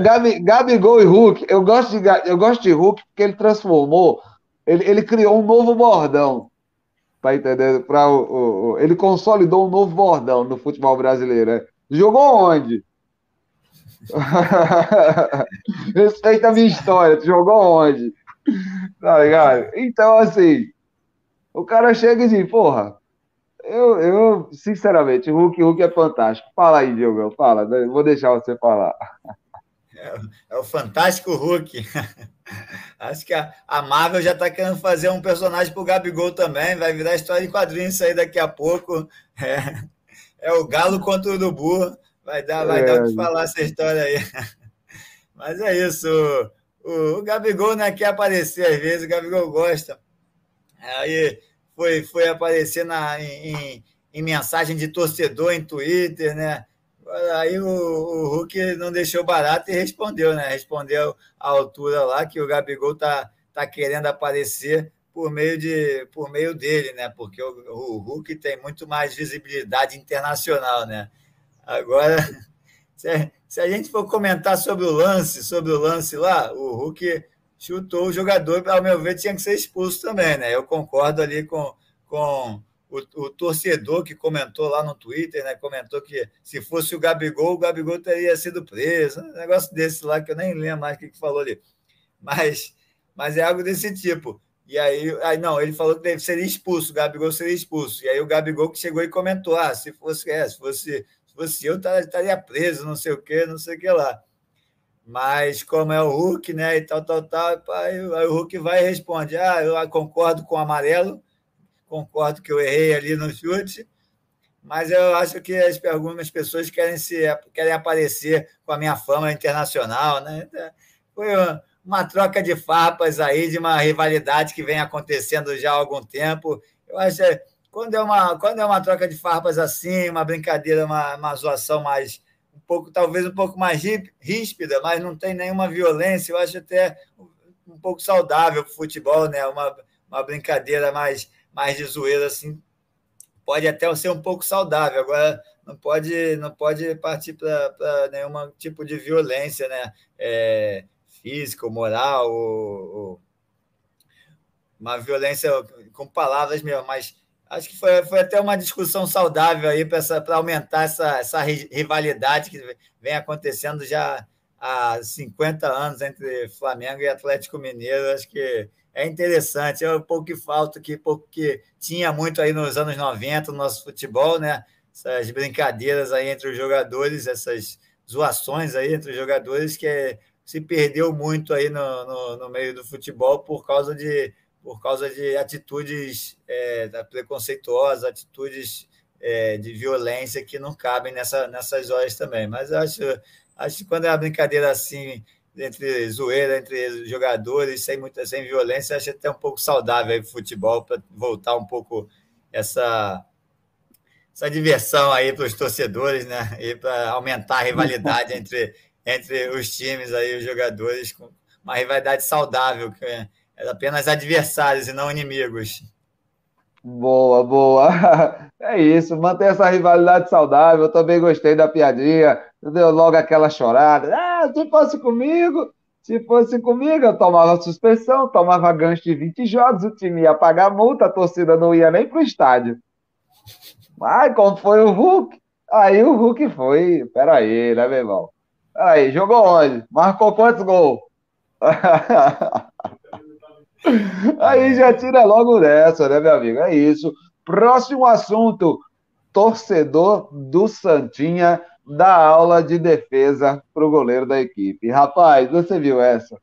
Gabi, Gabigol e Hulk, eu gosto, de, eu gosto de Hulk porque ele transformou ele, ele criou um novo bordão. Tá entendendo? Pra, o, o, ele consolidou um novo bordão no futebol brasileiro. Né? Jogou onde? *laughs* Respeita a minha história. Tu jogou onde? Tá ligado? Então, assim, o cara chega e diz, porra, eu, eu sinceramente, o Hulk, Hulk é fantástico. Fala aí, Diogo, fala. Vou deixar você falar. É, é o fantástico Hulk. *laughs* Acho que a, a Marvel já está querendo fazer um personagem para o Gabigol também. Vai virar história de quadrinhos isso aí daqui a pouco. É, é o Galo contra o Urubu. Vai dar, vai é. dar o que falar essa história aí. Mas é isso. O, o Gabigol não né, quer aparecer às vezes, o Gabigol gosta. Aí foi, foi aparecer na, em, em mensagem de torcedor em Twitter, né? Aí o, o, Hulk não deixou barato e respondeu, né? Respondeu à altura lá que o Gabigol tá, tá querendo aparecer por meio, de, por meio dele, né? Porque o, o Hulk tem muito mais visibilidade internacional, né? Agora, *laughs* se a, se a gente for comentar sobre o lance, sobre o lance lá, o Hulk chutou o jogador, ao meu ver, tinha que ser expulso também, né? Eu concordo ali com, com o, o, torcedor que comentou lá no Twitter, né? Comentou que se fosse o Gabigol, o Gabigol teria sido preso. Um negócio desse lá que eu nem lembro mais o que, que falou ali. Mas, mas é algo desse tipo. E aí, aí, não, ele falou que seria expulso, o Gabigol seria expulso. E aí o Gabigol que chegou e comentou: ah, se fosse, é, se fosse, se fosse eu, estaria preso, não sei o quê, não sei o que lá. Mas como é o Hulk, né? E tal, tal, tal, aí, aí o Hulk vai e responde: ah, eu concordo com o amarelo, concordo que eu errei ali no chute, mas eu acho que as, algumas pessoas querem se querem aparecer com a minha fama internacional, né? Foi uma, uma troca de farpas aí de uma rivalidade que vem acontecendo já há algum tempo. Eu acho que quando é uma quando é uma troca de farpas assim, uma brincadeira, uma, uma zoação mais um pouco, talvez um pouco mais ríspida, mas não tem nenhuma violência. Eu acho até um pouco saudável para o futebol, né? Uma, uma brincadeira mais, mais de zoeira, assim, pode até ser um pouco saudável. Agora, não pode, não pode partir para nenhum tipo de violência, né? É, física ou moral, ou, ou uma violência com palavras mesmo, mas acho que foi, foi até uma discussão saudável aí para aumentar essa, essa rivalidade que vem acontecendo já há 50 anos entre Flamengo e Atlético Mineiro. Acho que é interessante, é um pouco que falta, que pouco que tinha muito aí nos anos 90 no nosso futebol, né? Essas brincadeiras aí entre os jogadores, essas zoações aí entre os jogadores que se perdeu muito aí no, no, no meio do futebol por causa de por causa de atitudes é, preconceituosas, atitudes é, de violência que não cabem nessa, nessas horas também. Mas acho, acho que quando é uma brincadeira assim, entre zoeira, entre jogadores, sem, muita, sem violência, acho até um pouco saudável o futebol para voltar um pouco essa, essa diversão aí para os torcedores, né? E para aumentar a rivalidade entre, entre os times aí, os jogadores, com uma rivalidade saudável, que é apenas adversários e não inimigos. Boa, boa. *laughs* É isso, mantém essa rivalidade saudável. Eu também gostei da piadinha. Deu logo aquela chorada. Ah, se fosse comigo, se fosse comigo, eu tomava suspensão, tomava gancho de 20 jogos, o time ia pagar multa, a torcida não ia nem pro estádio. Mas como foi o Hulk? Aí o Hulk foi. Peraí, né, meu irmão? Aí, jogou onde? Marcou quantos gols? *laughs* Aí já tira logo dessa, né, meu amigo? É isso. Próximo assunto: torcedor do Santinha dá aula de defesa para o goleiro da equipe. Rapaz, você viu essa?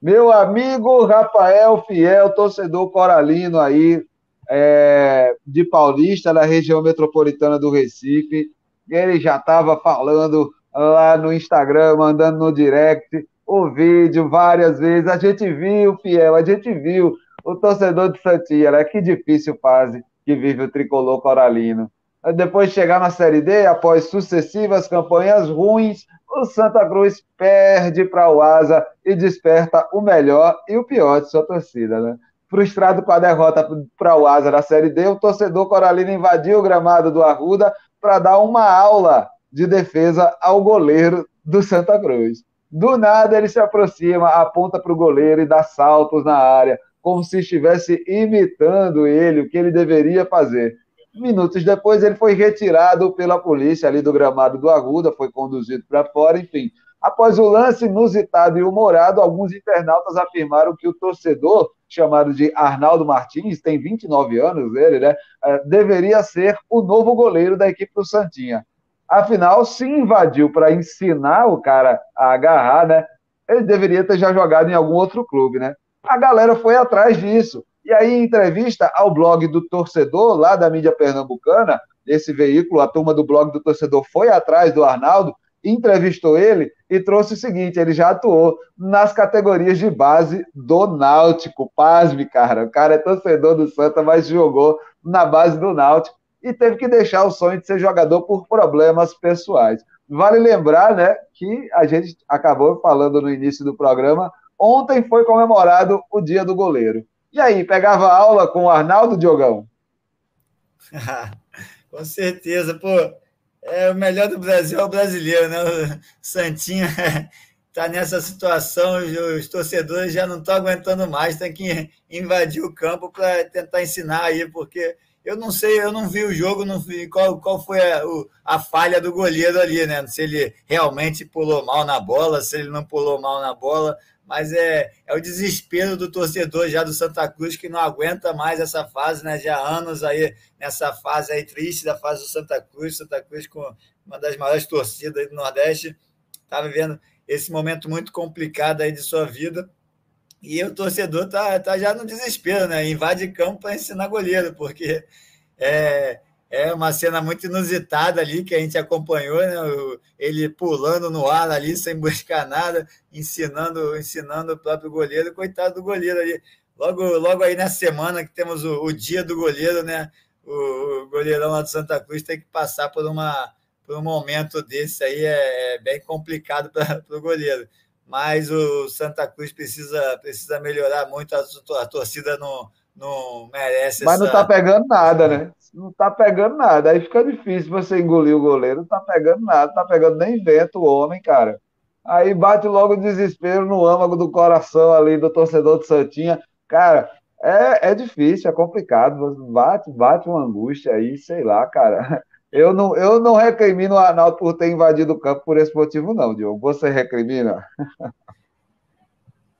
Meu amigo Rafael Fiel, torcedor coralino aí, é, de Paulista, da região metropolitana do Recife, ele já estava falando lá no Instagram, mandando no direct o vídeo várias vezes. A gente viu, fiel, a gente viu o torcedor de Santinha, né? Que difícil fase que vive o tricolor coralino. Depois de chegar na Série D, após sucessivas campanhas ruins, o Santa Cruz perde para o Asa e desperta o melhor e o pior de sua torcida, né? Frustrado com a derrota para o Asa na Série D, o torcedor coralino invadiu o gramado do Arruda para dar uma aula de defesa ao goleiro do Santa Cruz. Do nada ele se aproxima, aponta para o goleiro e dá saltos na área, como se estivesse imitando ele, o que ele deveria fazer. Minutos depois, ele foi retirado pela polícia ali do gramado do Arruda, foi conduzido para fora, enfim. Após o lance inusitado e humorado, alguns internautas afirmaram que o torcedor, chamado de Arnaldo Martins, tem 29 anos, ele, né, eh, deveria ser o novo goleiro da equipe do Santinha. Afinal, se invadiu para ensinar o cara a agarrar, né? Ele deveria ter já jogado em algum outro clube, né? A galera foi atrás disso. E aí, em entrevista ao blog do torcedor, lá da mídia pernambucana, esse veículo, a turma do blog do torcedor foi atrás do Arnaldo, entrevistou ele e trouxe o seguinte: ele já atuou nas categorias de base do Náutico. Pasme, cara. O cara é torcedor do Santa, mas jogou na base do Náutico e teve que deixar o sonho de ser jogador por problemas pessoais. Vale lembrar, né, que a gente acabou falando no início do programa, ontem foi comemorado o Dia do Goleiro. E aí, pegava aula com o Arnaldo Diogão? *laughs* com certeza, pô. É, o melhor do Brasil é o brasileiro, né? O Santinho está *laughs* nessa situação, os torcedores já não estão aguentando mais, tem que invadir o campo para tentar ensinar aí, porque eu não sei, eu não vi o jogo, não vi qual, qual foi a, a falha do goleiro ali, né? Se ele realmente pulou mal na bola, se ele não pulou mal na bola, mas é, é o desespero do torcedor já do Santa Cruz que não aguenta mais essa fase, né? Já há anos aí nessa fase aí triste da fase do Santa Cruz, Santa Cruz com uma das maiores torcidas do Nordeste, está vivendo esse momento muito complicado aí de sua vida. E o torcedor tá, tá já no desespero, né? Invade campo para ensinar goleiro, porque é, é uma cena muito inusitada ali que a gente acompanhou, né? Ele pulando no ar ali sem *laughs* buscar nada, ensinando, ensinando o próprio goleiro, coitado do goleiro ali. Logo, logo aí na semana que temos o, o dia do goleiro, né? O, o, goleirão lá do Santa Cruz tem que passar por, uma, por um momento desse aí, é, é bem complicado para o goleiro. Mas o Santa Cruz precisa, precisa melhorar muito, a, a torcida não, não merece Mas essa... não está pegando nada, né? Não está pegando nada. Aí fica difícil você engolir o goleiro. Não está pegando nada, não está pegando nem vento o homem, cara. Aí bate logo o desespero no âmago do coração ali do torcedor de Santinha. Cara, é, é difícil, é complicado. Bate, bate uma angústia aí, sei lá, cara. Eu não, eu não recrimino o Arnaldo por ter invadido o campo por esse motivo, não, Diogo. Você recrimina? *laughs*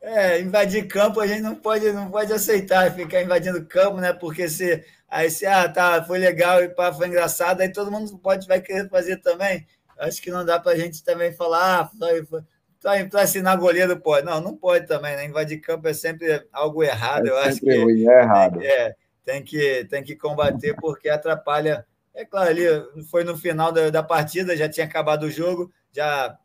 É, invadir campo a gente não pode, não pode aceitar ficar invadindo campo, né? Porque se aí se ah, tá, foi legal e pá, foi engraçado, aí todo mundo pode vai querer fazer também. Acho que não dá para a gente também falar, ah, para assinar goleiro pode. Não, não pode também, né? Invadir campo é sempre algo errado. É eu acho que ruim, é errado. Tem, é, tem que tem que combater porque atrapalha. É claro, ali foi no final da, da partida, já tinha acabado o jogo, já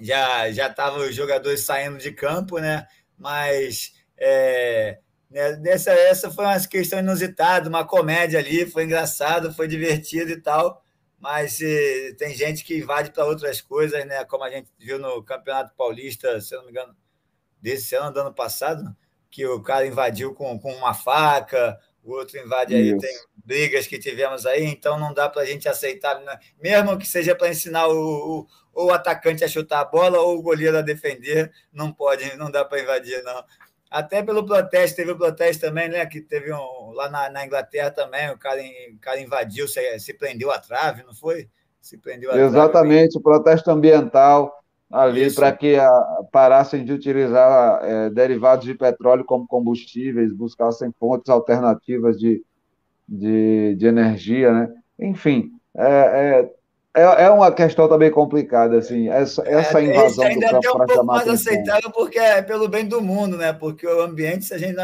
já já estavam os jogadores saindo de campo, né? Mas é, né, essa, essa foi uma questão inusitada, uma comédia ali, foi engraçado, foi divertido e tal. Mas e, tem gente que invade para outras coisas, né? Como a gente viu no Campeonato Paulista, se não me engano, desse ano, do ano passado, que o cara invadiu com, com uma faca, o outro invade aí, Isso. tem brigas que tivemos aí, então não dá para a gente aceitar, né? mesmo que seja para ensinar o, o, o, atacante a chutar a bola ou o goleiro a defender, não pode, não dá para invadir, não. Até pelo protesto, teve o um protesto também, né? Que teve um lá na, na Inglaterra também, o cara, o cara invadiu, se, se prendeu a trave, não foi? Se prendeu Exatamente, trave. o protesto ambiental ali para que a, parassem de utilizar é, derivados de petróleo como combustíveis, buscassem fontes alternativas de, de, de energia, né? Enfim, é, é, é, é uma questão também complicada, assim, essa, é, essa invasão ainda do campo é um pouco mais aceitável porque é pelo bem do mundo, né? Porque o ambiente, se a gente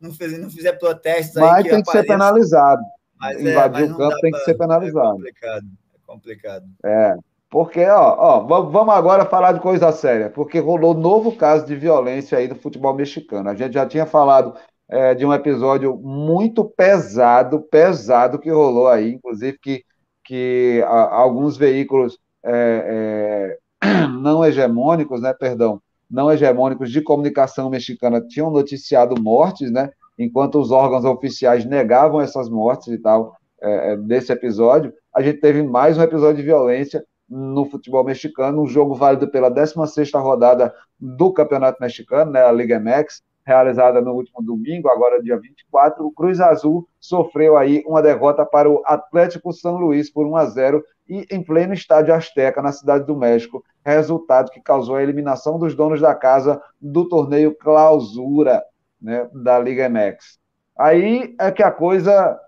não fizer, não fizer protestos mas aí que tem que ser penalizado. Mas é, Invadir o campo tem que ser penalizado. É complicado, é complicado. É, porque, ó, ó, vamos agora falar de coisa séria, porque rolou novo caso de violência aí do futebol mexicano. A gente já tinha falado é, de um episódio muito pesado, pesado que rolou aí, inclusive que, que a, alguns veículos é, é, *clears throat* não hegemônicos, né, perdão, não hegemônicos de comunicação mexicana tinham noticiado mortes, né, enquanto os órgãos oficiais negavam essas mortes e tal, é, é, desse episódio. A gente teve mais um episódio de violência no futebol mexicano, um jogo válido pela 16ª rodada do Campeonato Mexicano, né, a Liga MX, realizada no último domingo, agora dia 24, o Cruz Azul sofreu aí uma derrota para o Atlético São Luís por 1 a 0 e em pleno estádio Azteca, na cidade do México, resultado que causou a eliminação dos donos da casa do torneio Clausura, né, da Liga MX. Aí é que a coisa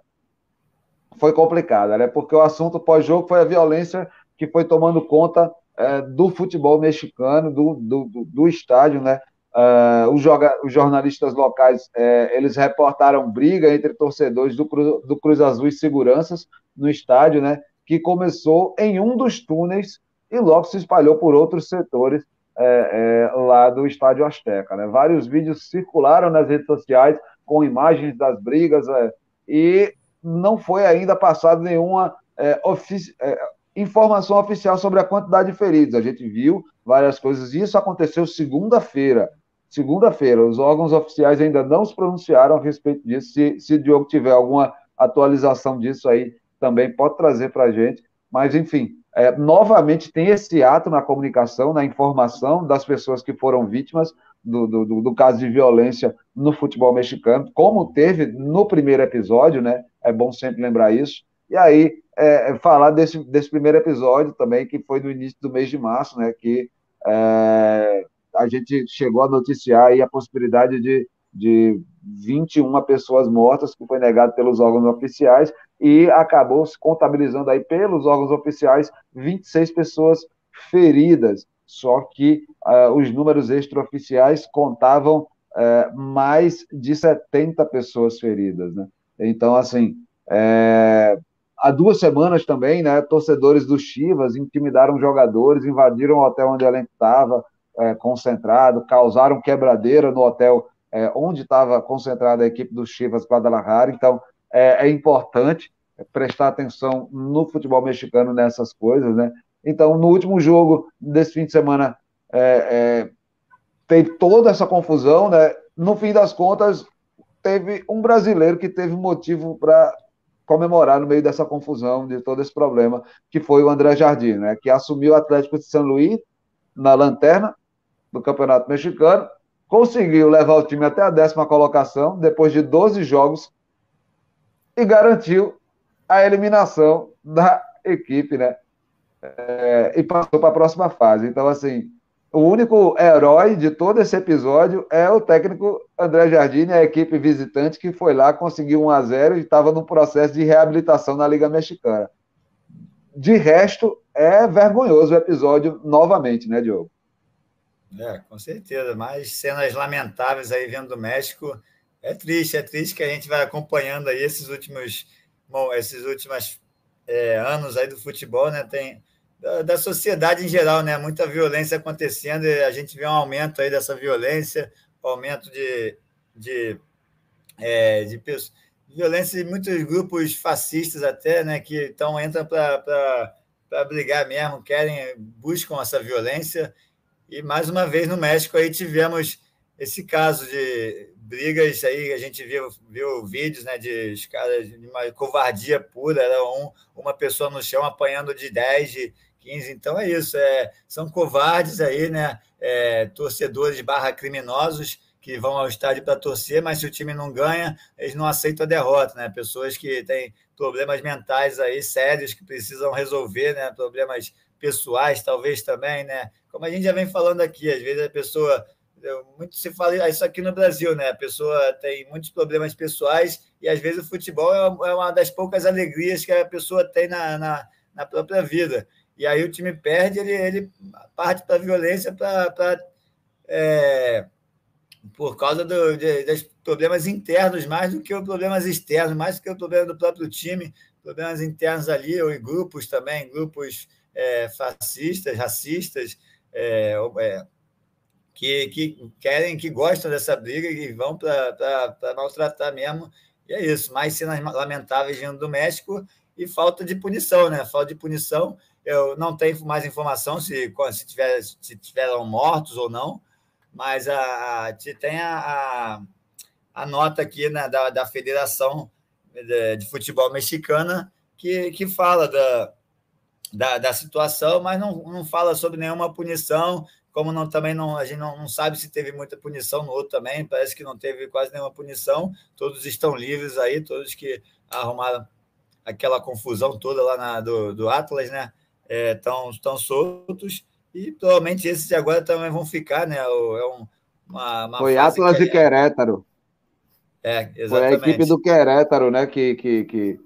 foi complicada, né? Porque o assunto pós-jogo foi a violência que foi tomando conta é, do futebol mexicano, do, do, do, estádio, né? Uh, os, os, jornalistas locais é, eles reportaram briga entre torcedores do Cruz, do Cruz Azul e seguranças no estádio, né? Que começou em um dos túneis e logo se espalhou por outros setores é, é, lá do Estádio Azteca. Né? Vários vídeos circularam nas redes sociais com imagens das brigas é, e não foi ainda passado nenhuma é, ofici é, informação oficial sobre a quantidade de feridos. A gente viu várias coisas. Isso aconteceu segunda-feira. Segunda-feira, os órgãos oficiais ainda não se pronunciaram a respeito disso. Se, se o Diogo tiver alguma atualização disso aí, também pode trazer para a gente. Mas, enfim, é, novamente tem esse ato na comunicação, na informação das pessoas que foram vítimas, do, do, do, caso de violência no futebol mexicano, como teve no primeiro episódio, né? É bom sempre lembrar isso. E aí, é, é, falar desse, desse primeiro episódio também, que foi no início do mês de março, né? Que é, a gente chegou a noticiar a possibilidade de, de 21 pessoas mortas, que foi negado pelos órgãos oficiais, e acabou se contabilizando aí pelos órgãos oficiais 26 pessoas feridas. Só que uh, os números extraoficiais contavam uh, mais de 70 pessoas feridas. Né? Então, assim, há duas semanas também, né, torcedores do Chivas intimidaram jogadores, invadiram o hotel onde o elenco estava é, concentrado, causaram quebradeira no hotel é, onde estava concentrada a equipe do Chivas Guadalajara. Então, é, é, importante prestar atenção no futebol mexicano nessas coisas, né? Então, no último jogo desse fim de semana, é, é, teve toda essa confusão, né? No fim das contas, teve um brasileiro que teve motivo para comemorar no meio dessa confusão, de todo esse problema, que foi o André Jardim, né? Que assumiu o Atlético de São Luís na lanterna do Campeonato Mexicano, conseguiu levar o time até a décima colocação, depois de 12 jogos, e garantiu a eliminação da equipe, né? É, e passou para a próxima fase. Então, assim, o único herói de todo esse episódio é o técnico André Jardine, a equipe visitante que foi lá, conseguiu 1 a 0 e estava no processo de reabilitação na Liga Mexicana. De resto, é vergonhoso o episódio novamente, né, Diogo? É, com certeza. Mais cenas lamentáveis aí vendo do México. É triste, é triste que a gente vai acompanhando aí esses últimos, bom, esses últimos é, anos aí do futebol, né? Tem da, da, sociedade em geral, né? Muita violência acontecendo e a gente vê um aumento aí dessa violência, aumento de, de, é, de pessoas, violência de muitos grupos fascistas até, né? Que então entram para brigar mesmo, querem, buscam essa violência. E mais uma vez no México aí tivemos esse caso de brigas aí, a gente viu, viu vídeos né, de caras de uma covardia pura, era um, uma pessoa no chão apanhando de 10, de 15. Então é isso, é, são covardes aí, né? É, torcedores barra criminosos que vão ao estádio para torcer, mas se o time não ganha, eles não aceitam a derrota, né? Pessoas que têm problemas mentais aí sérios que precisam resolver, né? Problemas pessoais, talvez também, né? Como a gente já vem falando aqui, às vezes a pessoa muito se fala isso aqui no Brasil, né? A pessoa tem muitos problemas pessoais e às vezes o futebol é uma das poucas alegrias que a pessoa tem na, na, na própria vida e aí o time perde, ele, ele parte para a violência para é, por causa do, de, dos problemas internos, mais do que os problemas externos, mais do que o problema do próprio time, problemas internos ali, ou em grupos também, grupos é, fascistas, racistas, é, é, que, que querem, que gostam dessa briga e vão para maltratar mesmo. E é isso, mais cenas lamentáveis vindo do México e falta de punição, né? Falta de punição eu não tenho mais informação se, se, tiver, se tiveram mortos ou não, mas a, a tem a, a, a, nota aqui né, da, da Federação de, de, Futebol Mexicana que, que fala da, da, da, situação, mas não, não fala sobre nenhuma punição, como não, também não, a gente não, não sabe se teve muita punição no outro também, parece que não teve quase nenhuma punição, todos estão livres aí, todos que arrumaram aquela confusão toda lá na, do, do Atlas, né? Estão é, tão soltos e provavelmente esses de agora também vão ficar, né? É um, uma, uma Foi Atlas e Querétaro. É, exatamente. Foi a equipe do Querétaro, né? Que, que, que,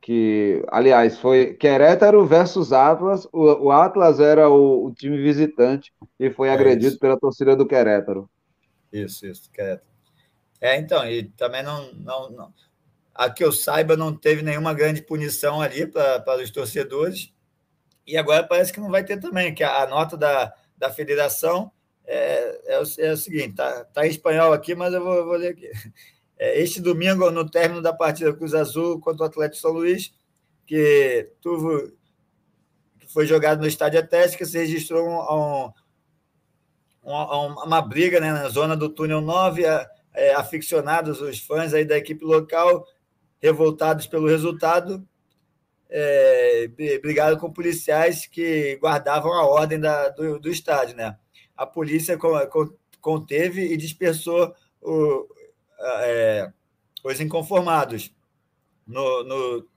que aliás, foi Querétaro versus Atlas. O, o Atlas era o, o, time visitante e foi é agredido isso. pela torcida do Querétaro. Isso, isso, Querétaro. É, então, e também não, não, não. A que eu saiba, não teve nenhuma grande punição ali para os torcedores. E agora parece que não vai ter também, que a, nota da, da federação é, é, o, é o seguinte, tá, tá em espanhol aqui, mas eu vou, vou ler aqui. *laughs* É, este domingo, no término da partida Cruz Azul contra o Atlético São Luís, que, tuvo, foi jogado no Estádio Atlético, se registrou um, um, uma, uma briga né, na zona do túnel 9, é, aficionados, os fãs aí da equipe local, revoltados pelo resultado, é, brigaram com policiais que guardavam a ordem da, do, do estádio. Né? A polícia conteve e dispersou o, é, os inconformados no, no,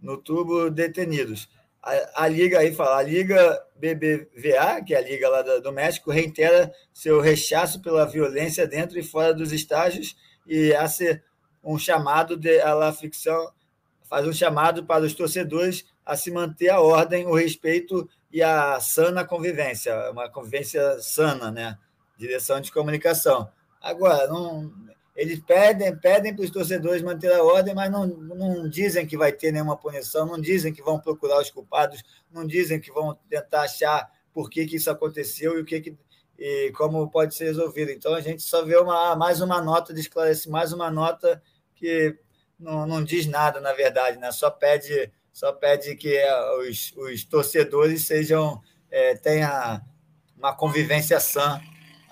no tubo detenidos. A, a, Liga aí fala, a Liga BBVA, que é a Liga lá do México, reitera seu rechaço pela violência dentro e fora dos estágios e hace um chamado de a la ficção, faz um chamado para os torcedores a se manter a ordem, o respeito e a sana convivência, uma convivência sana, né? Direção de comunicação. Agora, não, eles pedem, pedem para os torcedores manter a ordem, mas não, não dizem que vai ter nenhuma punição, não dizem que vão procurar os culpados, não dizem que vão tentar achar por que, que isso aconteceu e o que, que e como pode ser resolvido. Então a gente só vê uma, mais uma nota de esclarecer, mais uma nota que não, não diz nada, na verdade, né? só pede só pede que é, os, os torcedores sejam é, tenha uma convivência sã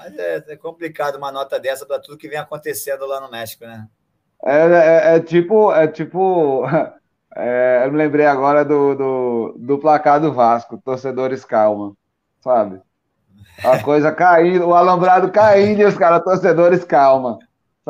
mas é, é complicado uma nota dessa para tudo que vem acontecendo lá no México, né? É, é, é tipo, é tipo, *laughs* é, eu me lembrei agora do, do, do placar do Vasco, torcedores calma, sabe? A coisa caindo, o alambrado caindo e os caras, torcedores calma,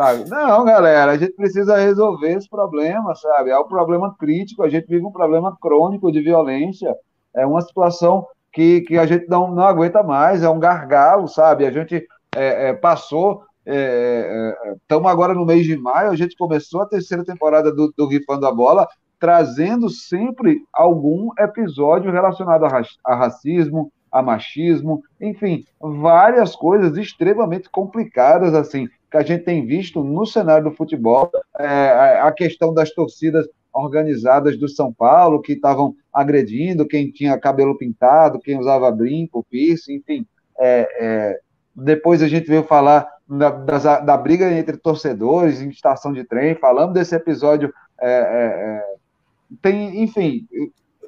sabe? Não, galera, a gente precisa resolver esse problema, sabe? É um problema crítico, a gente vive um problema crônico de violência, é uma situação que, que a gente não, não aguenta mais, é um gargalo, sabe? A gente é, é, passou, estamos é, é, agora no mês de maio, a gente começou a terceira temporada do, do Rifando a Bola, trazendo sempre algum episódio relacionado a, a racismo, a machismo, enfim, várias coisas extremamente complicadas, assim, que a gente tem visto no cenário do futebol, é, a questão das torcidas organizadas do São Paulo que estavam agredindo quem tinha cabelo pintado, quem usava brinco, piercing, enfim. É, é, depois a gente veio falar da, da, da, briga entre torcedores em estação de trem, falamos desse episódio. É, é, é tem, enfim,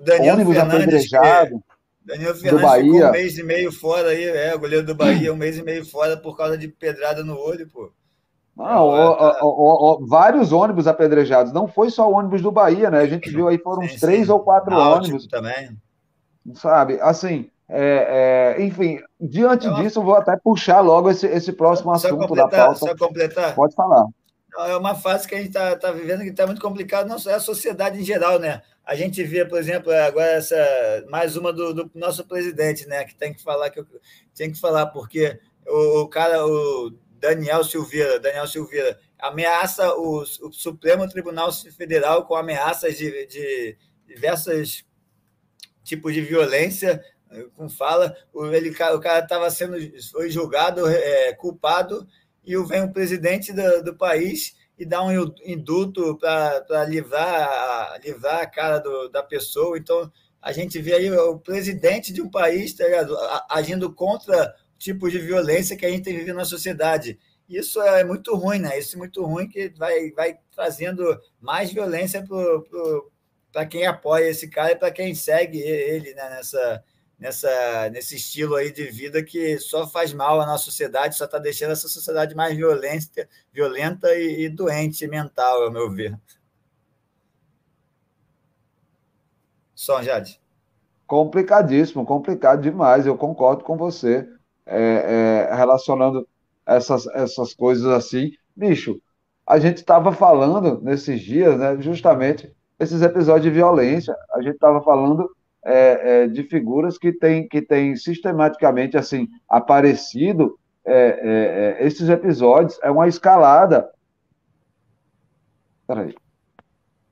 Daniel ônibus Fernandes, apedrejado. Daniel Fernandes Bahia. ficou um mês e meio fora aí, é, o goleiro do Bahia, um mês e meio fora por causa de pedrada no olho, pô. Não, o, o, vários ônibus apedrejados. Não foi só o ônibus do Bahia, né? A gente viu aí foram uns três ou quatro Náutico ônibus. também. Sabe? Assim, é, é, enfim, diante é uma... disso, eu vou até puxar logo esse, esse próximo assunto da pauta. Só completar? Pode falar. É uma fase que a gente está tá vivendo que está muito complicado, não só é a sociedade em geral, né? A gente vê, por exemplo, agora essa mais uma do, do nosso presidente, né? Que tem que falar que eu, tem que falar porque o, o cara, o Daniel Silveira, Daniel Silveira, ameaça o, o Supremo Tribunal Federal com ameaças de, de diversos tipos de violência, com fala, ele, o cara estava sendo foi julgado, é, culpado, e vem o presidente do, do país e dá um induto para livrar, livrar a cara do, da pessoa. Então, a gente vê aí o presidente de um país tá agindo contra tipos de violência que a gente tem vivido na sociedade. Isso é muito ruim, né? Isso é muito ruim que vai, vai trazendo mais violência para quem apoia esse cara e para quem segue ele né? nessa, nessa, nesse estilo aí de vida que só faz mal à nossa sociedade, só está deixando essa sociedade mais violenta, violenta e, e doente mental, ao meu ver. Som, Jade. Complicadíssimo, complicado demais, eu concordo com você é, é, relacionando essas, essas coisas assim. Bicho, a gente estava falando nesses dias, né, justamente esses episódios de violência. A gente estava falando é, é, de figuras que têm que tem sistematicamente assim aparecido é, é, é, esses episódios. É uma escalada. Peraí.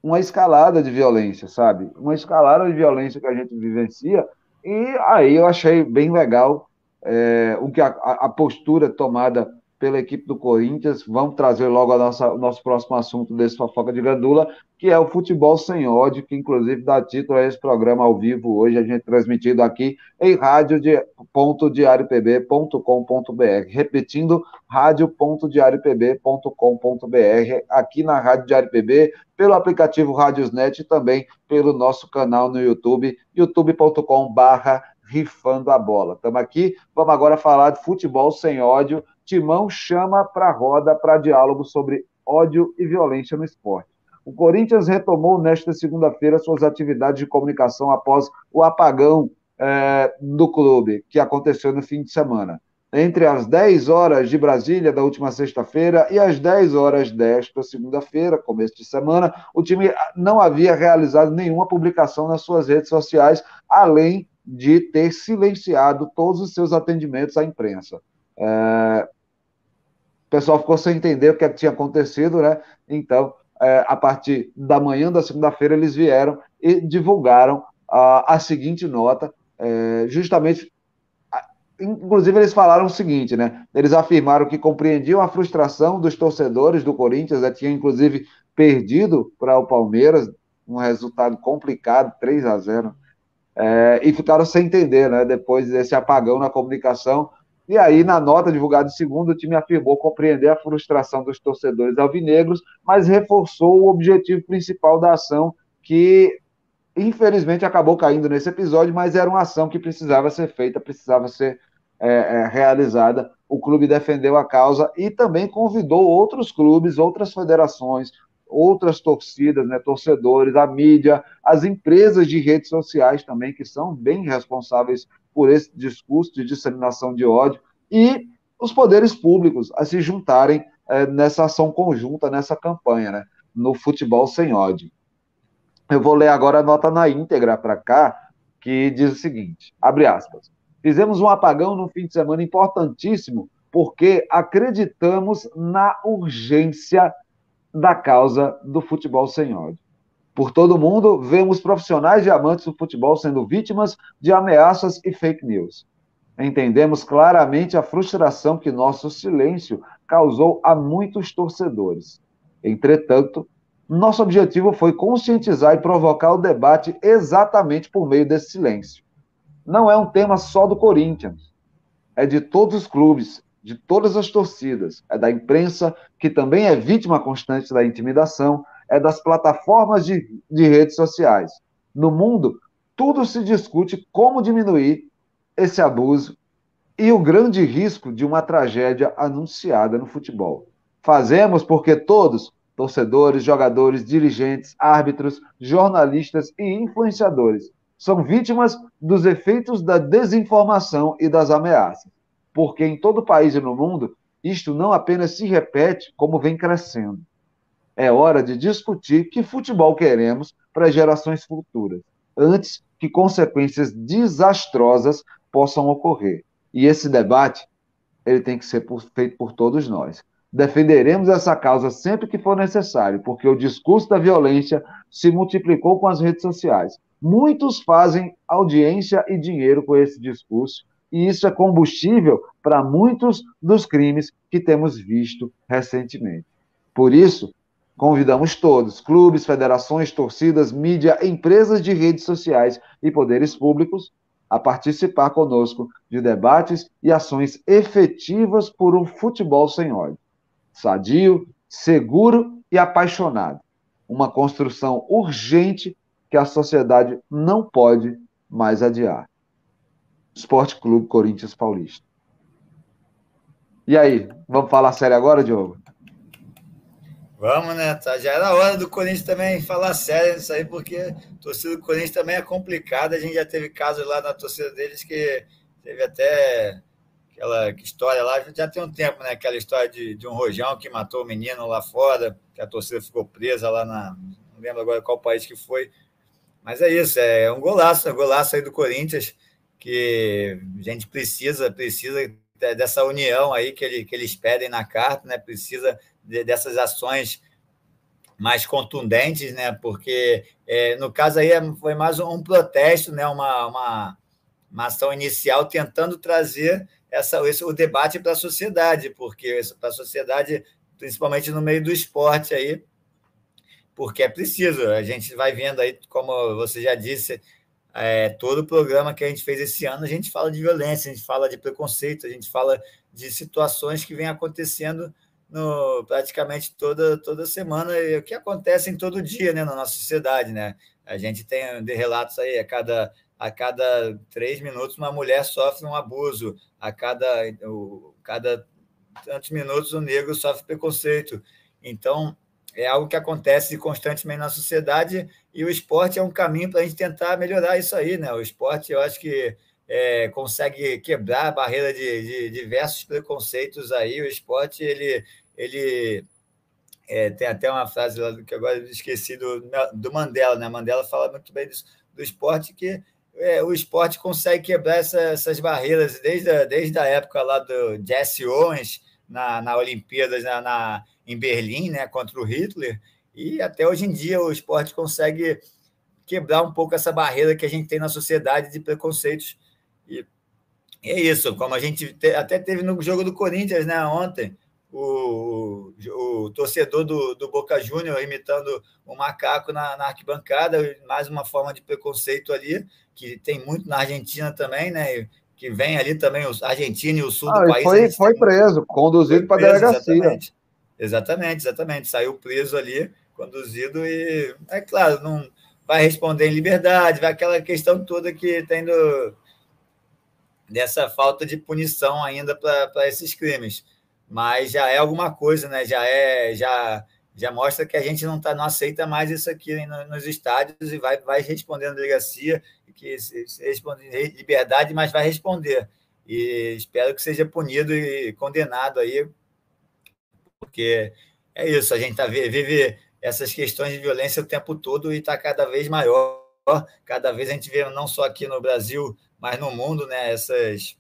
Uma escalada de violência, sabe? Uma escalada de violência que a gente vivencia. E aí eu achei bem legal é, o que a, a, postura tomada pela equipe do Corinthians. Vamos trazer logo o nosso próximo assunto desse fofoca de gandula, que é o futebol sem ódio, que inclusive dá título a esse programa ao vivo hoje, a gente transmitido aqui em rádio.diariopb.com.br. Repetindo, rádio.diariopb.com.br, aqui na Rádio Diário PB, pelo aplicativo Rádiosnet e também pelo nosso canal no YouTube, youtube.com.br rifando a bola. Estamos aqui, vamos agora falar de futebol sem ódio. Timão chama para roda para diálogo sobre ódio e violência no esporte. O Corinthians retomou nesta segunda-feira suas atividades de comunicação após o apagão é, do clube que aconteceu no fim de semana. entre as 10 horas de Brasília da última sexta-feira e as 10 horas desta segunda-feira, começo de semana, o time não havia realizado nenhuma publicação nas suas redes sociais, além de ter silenciado todos os seus atendimentos à imprensa. É... O pessoal ficou sem entender o que, é que tinha acontecido, né? Então, é, a partir da manhã da segunda-feira, eles vieram e divulgaram a, a seguinte nota, é, justamente inclusive eles falaram o seguinte, né? Eles afirmaram que compreendiam a frustração dos torcedores do Corinthians, né? tinha inclusive perdido para o Palmeiras, um resultado complicado, 3 a 0 é, e ficaram sem entender, né? Depois desse apagão na comunicação. E aí, na nota divulgada em segundo, o time afirmou compreender a frustração dos torcedores alvinegros, mas reforçou o objetivo principal da ação, que infelizmente acabou caindo nesse episódio, mas era uma ação que precisava ser feita, precisava ser é, é, realizada, o clube defendeu a causa e também convidou outros clubes, outras federações, outras torcidas, né, torcedores, a mídia, as empresas de redes sociais também, que são bem responsáveis por esse discurso de disseminação de ódio, e os poderes públicos a se juntarem é, nessa ação conjunta, nessa campanha, né, no futebol sem ódio. Eu vou ler agora a nota na íntegra para cá, que diz o seguinte: abre aspas. Fizemos um apagão no fim de semana importantíssimo, porque acreditamos na urgência da causa do futebol sem ódio. Por todo mundo, vemos profissionais e amantes do futebol sendo vítimas de ameaças e fake news. Entendemos claramente a frustração que nosso silêncio causou a muitos torcedores. Entretanto, nosso objetivo foi conscientizar e provocar o debate exatamente por meio desse silêncio não é um tema só do Corinthians, é de todos os clubes, de todas as torcidas, é da imprensa, que também é vítima constante da intimidação, é das plataformas de, de redes sociais. No mundo, tudo se discute como diminuir esse abuso e o grande risco de uma tragédia anunciada no futebol. Fazemos porque todos, torcedores, jogadores, dirigentes, árbitros, jornalistas e influenciadores, são vítimas dos efeitos da desinformação e das ameaças. Porque em todo país e no mundo, isto não apenas se repete, como vem crescendo. É hora de discutir que futebol queremos para gerações futuras, antes que consequências desastrosas possam ocorrer. E esse debate, ele tem que ser feito por todos nós. Defenderemos essa causa sempre que for necessário, porque o discurso da violência se multiplicou com as redes sociais. Muitos fazem audiência e dinheiro com esse discurso, e isso é combustível para muitos dos crimes que temos visto recentemente. Por isso, convidamos todos, clubes, federações, torcidas, mídia, empresas de redes sociais e poderes públicos, a participar conosco de debates e ações efetivas por um futebol sem ódio. Sadio, seguro e apaixonado. Uma construção urgente que a sociedade não pode mais adiar. Esporte Clube Corinthians Paulista. E aí, vamos falar sério agora, Diogo? Vamos, né? Tá, já era hora do Corinthians também falar sério nisso aí, porque a torcida do Corinthians também é complicada. A gente já teve casos lá na torcida deles que teve até aquela história lá, já tem um tempo, né? Aquela história de, de um rojão que matou o menino lá fora, que a torcida ficou presa lá na. Não lembro agora qual país que foi. Mas é isso, é um golaço, é um golaço aí do Corinthians, que a gente precisa, precisa dessa união aí que, ele, que eles pedem na carta, né? Precisa de, dessas ações mais contundentes, né? Porque é, no caso aí é, foi mais um protesto, né? Uma, uma, uma ação inicial tentando trazer essa, esse, o debate para a sociedade, porque para a sociedade, principalmente no meio do esporte aí, porque é preciso. A gente vai vendo aí, como você já disse, é, todo o programa que a gente fez esse ano, a gente fala de violência, a gente fala de preconceito, a gente fala de situações que vêm acontecendo no, praticamente toda, toda semana, e o que acontece em todo dia né, na nossa sociedade. Né? A gente tem de relatos aí, a cada, a cada três minutos uma mulher sofre um abuso, a cada, o, cada tantos minutos o negro sofre preconceito. Então, é algo que acontece constantemente na sociedade e o esporte é um caminho para a gente tentar melhorar isso aí, né? O esporte, eu acho que é, consegue quebrar a barreira de, de, diversos preconceitos aí. O esporte, ele, ele é, tem até uma frase lá que agora esqueci do, do Mandela, né? Mandela fala muito bem disso, do esporte que é, o esporte consegue quebrar essa, essas barreiras desde a, desde a época lá do Jesse Owens na, na Olimpíadas na, na, em Berlim, né, contra o Hitler, e até hoje em dia o esporte consegue quebrar um pouco essa barreira que a gente tem na sociedade de preconceitos. E é isso, como a gente te, até teve no jogo do Corinthians né, ontem, o, o torcedor do, do Boca Júnior imitando um macaco na, na, arquibancada, mais uma forma de preconceito ali, que tem muito na Argentina também, né? Que vem ali também a Argentina e o sul ah, do país. Foi, foi preso, conduzido para a delegacia. Exatamente, exatamente, exatamente. Saiu preso ali, conduzido, e é claro, não vai responder em liberdade, vai aquela questão toda que tem do, dessa falta de punição ainda para esses crimes mas já é alguma coisa, né? Já é, já, já mostra que a gente não tá, não aceita mais isso aqui nos estádios e vai, vai responder na delegacia, que se, se responde liberdade, mas vai responder. E espero que seja punido e condenado aí, porque é isso, a gente tá, vive essas questões de violência o tempo todo e está cada vez maior. Cada vez a gente vê, não só aqui no Brasil, mas no mundo, né? Essas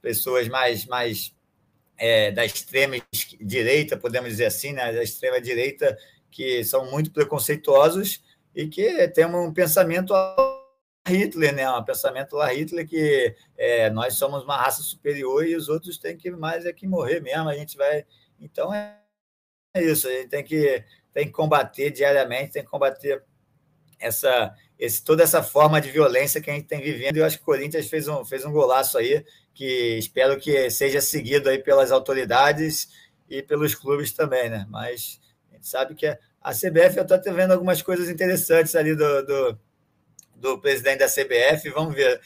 pessoas mais, mais é, da extrema direita, podemos dizer assim, né, da extrema direita, que são muito preconceituosos e que têm um pensamento Hitler, né? Um pensamento lá Hitler que é, nós somos uma raça superior e os outros têm que mais é que morrer mesmo. A gente vai, então é isso. A gente tem que tem que combater diariamente, tem que combater essa esse, toda essa forma de violência que a gente tem vivendo. Eu acho que o Corinthians fez um, fez um golaço aí, que espero que seja seguido aí pelas autoridades e pelos clubes também, né? Mas a gente sabe que a CBF, eu estou vendo algumas coisas interessantes ali do, do, do presidente da CBF, vamos ver.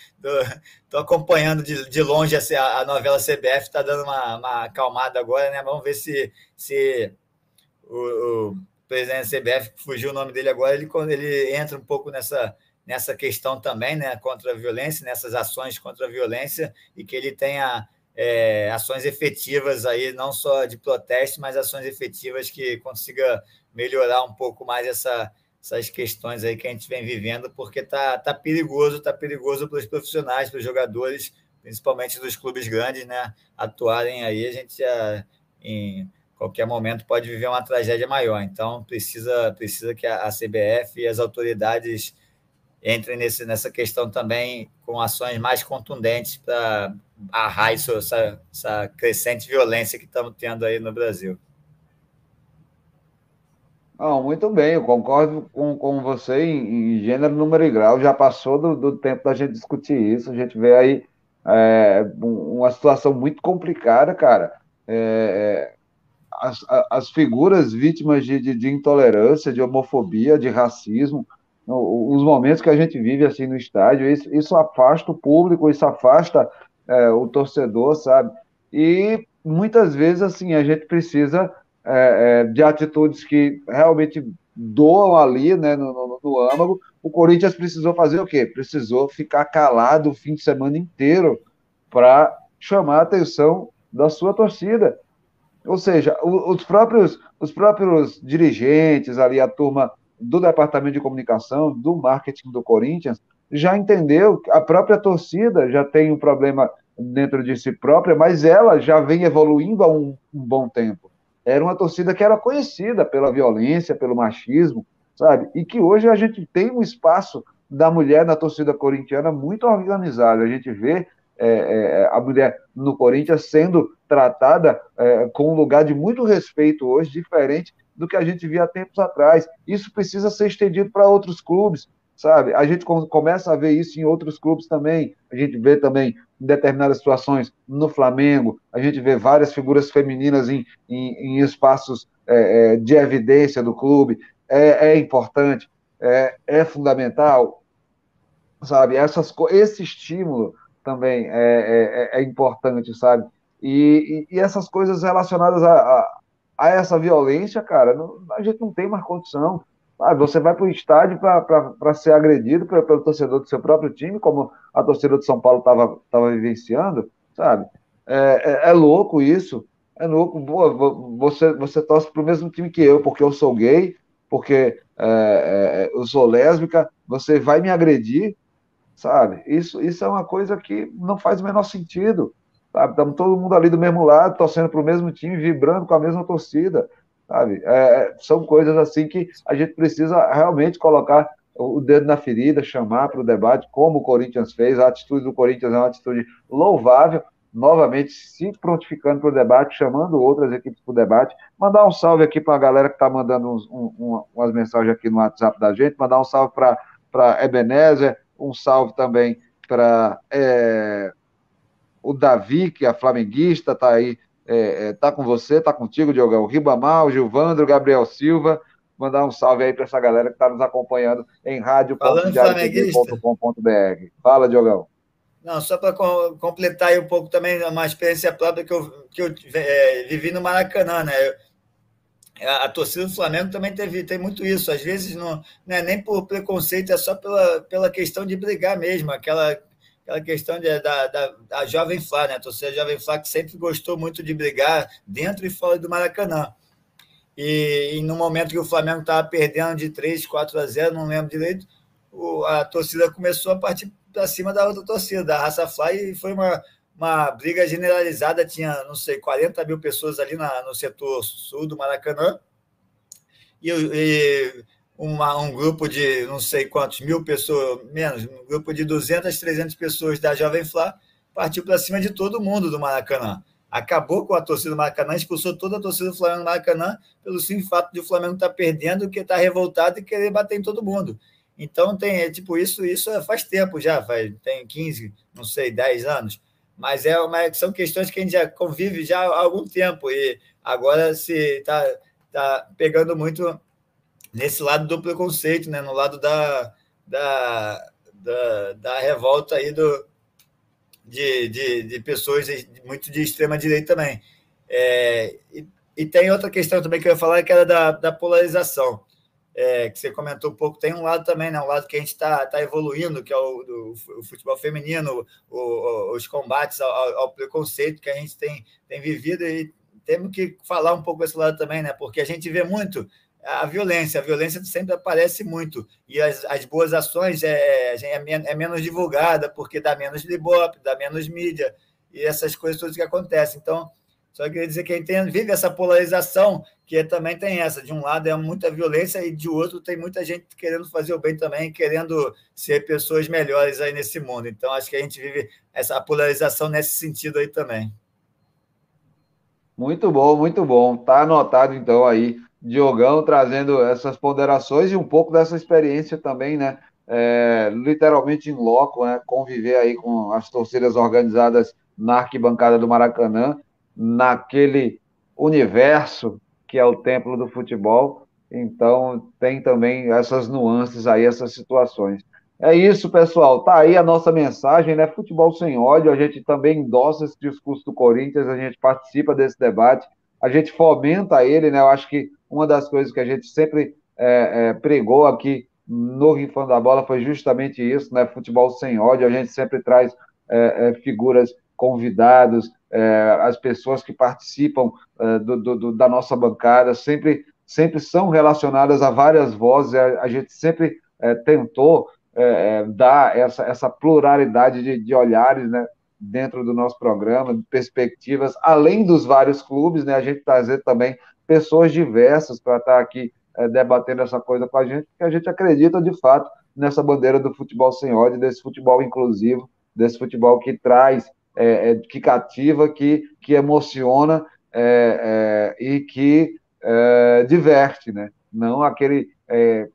Estou acompanhando de, de longe a, a novela CBF, está dando uma, uma acalmada agora, né? Vamos ver se, se o, o presidente da CBF, fugiu o nome dele agora, ele, ele entra um pouco nessa, nessa questão também, né, contra a violência, nessas ações contra a violência, e que ele tenha é, ações efetivas aí, não só de protesto, mas ações efetivas que consiga melhorar um pouco mais essa, essas questões aí que a gente vem vivendo, porque tá, tá perigoso, tá perigoso para os profissionais, para os jogadores, principalmente dos clubes grandes, né, atuarem aí, a gente já em qualquer momento pode viver uma tragédia maior. Então, precisa, precisa que a, CBF e as autoridades entrem nesse, nessa questão também com ações mais contundentes para barrar isso, essa, essa crescente violência que estamos tendo aí no Brasil. Não, muito bem, eu concordo com, com você em, em gênero, número e grau. Já passou do, do tempo da gente discutir isso. A gente vê aí é, uma situação muito complicada, cara. É, é as, as figuras vítimas de, de, de, intolerância, de homofobia, de racismo, os momentos que a gente vive assim no estádio, isso, isso afasta o público, isso afasta é, o torcedor, sabe? E muitas vezes assim a gente precisa é, é, de atitudes que realmente doam ali, né, no, no, no âmago. O Corinthians precisou fazer o quê? Precisou ficar calado o fim de semana inteiro para chamar a atenção da sua torcida. Ou seja, os próprios, os próprios dirigentes ali, a turma do departamento de comunicação, do marketing do Corinthians, já entendeu, a própria torcida já tem um problema dentro de si própria, mas ela já vem evoluindo há um, um bom tempo. Era uma torcida que era conhecida pela violência, pelo machismo, sabe? E que hoje a gente tem um espaço da mulher na torcida corintiana muito organizado. A gente vê é, é, a mulher no Corinthians sendo tratada é, com um lugar de muito respeito hoje, diferente do que a gente via tempos atrás. Isso precisa ser estendido para outros clubes, sabe? A gente começa a ver isso em outros clubes também. A gente vê também determinadas situações no Flamengo, a gente vê várias figuras femininas em, em, em espaços é, é de evidência do clube. É, é importante, é, é fundamental, sabe? Essas, esse estímulo também é, é, é, é importante, sabe? E, e, e, essas coisas relacionadas a, a, a, essa violência, cara, não, a gente não tem mais condição. Ah, você vai para o estádio para ser agredido pelo, pelo, torcedor do seu próprio time, como a torcida de São Paulo estava vivenciando, sabe? É, é, é, louco isso. É louco. Você, você torce para o mesmo time que eu, porque eu sou gay, porque é, é, eu sou lésbica, você vai me agredir, sabe? Isso, isso é uma coisa que não faz o menor sentido. Estamos todo mundo ali do mesmo lado, torcendo para o mesmo time, vibrando com a mesma torcida sabe? É, são coisas assim que a gente precisa realmente colocar o dedo na ferida, chamar para o debate, como o Corinthians fez. A atitude do Corinthians é uma atitude louvável, novamente se prontificando para o debate, chamando outras equipes para o debate. Mandar um salve aqui para a galera que está mandando uns, um, umas mensagens aqui no WhatsApp da gente, mandar um salve para Ebenezer, um salve também para é, o Davi, que é flamenguista, está aí é, é, tá com você, tá contigo, Diogão. Ribamar, o Gilvandro, Gabriel Silva. Mandar um salve aí para essa galera que está nos acompanhando em rádio.com.br. Fala, Diogão. Não, só para completar aí um pouco também uma experiência própria que eu, que eu é, vivi no Maracanã, né? A, a, torcida do Flamengo também teve, tem muito isso. Às vezes não, não é nem por preconceito, é só pela, pela questão de brigar mesmo. Aquela, aquela questão de, da, da, da Jovem Flá, né? A torcida Jovem Flá que sempre gostou muito de brigar dentro e fora do Maracanã. E, e no momento que o Flamengo estava perdendo de 3, 4 a 0, não lembro direito, o, a torcida começou a partir para cima da outra torcida, da Raça Fly, e foi uma, uma briga generalizada. Tinha, não sei, 40 mil pessoas ali na, no setor sul do Maracanã. E, e uma, um grupo de não sei quantos mil pessoas, menos, um grupo de 200, 300 pessoas da Jovem Flá partiu para cima de todo mundo do Maracanã. Acabou com a torcida do Maracanã, expulsou toda a torcida do Flamengo do Maracanã pelo simples fato de o Flamengo estar tá perdendo, que está revoltado e querer bater em todo mundo. Então tem, é, tipo, isso, isso faz tempo já, faz, tem 15, não sei, 10 anos. Mas é uma, são questões que a gente já convive já há algum tempo e agora se está tá pegando muito nesse lado do preconceito, né? no lado da, da, da, da revolta aí do, de, de, de, pessoas muito de extrema direita também. É, e, e, tem outra questão também que eu ia falar, que era da, da polarização, é, que você comentou um pouco. Tem um lado também, né, um lado que a gente está tá evoluindo, que é o, do, o futebol feminino, o, o, os combates ao, ao, preconceito que a gente tem, tem vivido e temos que falar um pouco desse lado também, né? Porque a gente vê muito a violência. A violência sempre aparece muito. E as, as boas ações é, é, é, menos divulgada, porque dá menos libope, dá menos mídia, e essas coisas todas que acontecem. Então, só queria dizer que a gente vive essa polarização, que também tem essa. De um lado é muita violência, e de outro tem muita gente querendo fazer o bem também, querendo ser pessoas melhores aí nesse mundo. Então, acho que a gente vive essa polarização nesse sentido aí também. Muito bom, muito bom. Tá anotado então aí Diogão trazendo essas ponderações e um pouco dessa experiência também, né? É, literalmente em loco, né? Conviver aí com as torcidas organizadas na arquibancada do Maracanã, naquele universo que é o templo do futebol. Então, tem também essas nuances aí, essas situações. É isso, pessoal. Tá aí a nossa mensagem, né? Futebol sem ódio. A gente também endossa esse discurso do Corinthians, a gente participa desse debate, a gente fomenta ele, né? Eu acho que uma das coisas que a gente sempre é, é, pregou aqui no Rifando da Bola foi justamente isso, né? Futebol sem ódio. A gente sempre traz é, é figuras convidados, é, as pessoas que participam é, do, do, da nossa bancada sempre, sempre são relacionadas a várias vozes. A, a gente sempre tentou dar essa, essa pluralidade de, de olhares, né? dentro do nosso programa, perspectivas, além dos vários clubes, né, a gente trazer também pessoas diversas para estar aqui é, debatendo essa coisa com a gente, porque a gente acredita de fato nessa bandeira do futebol sem ódio, desse futebol inclusivo, desse futebol que traz, é, é, que cativa, que, que emociona é, é, e que é, diverte, né? Não aquele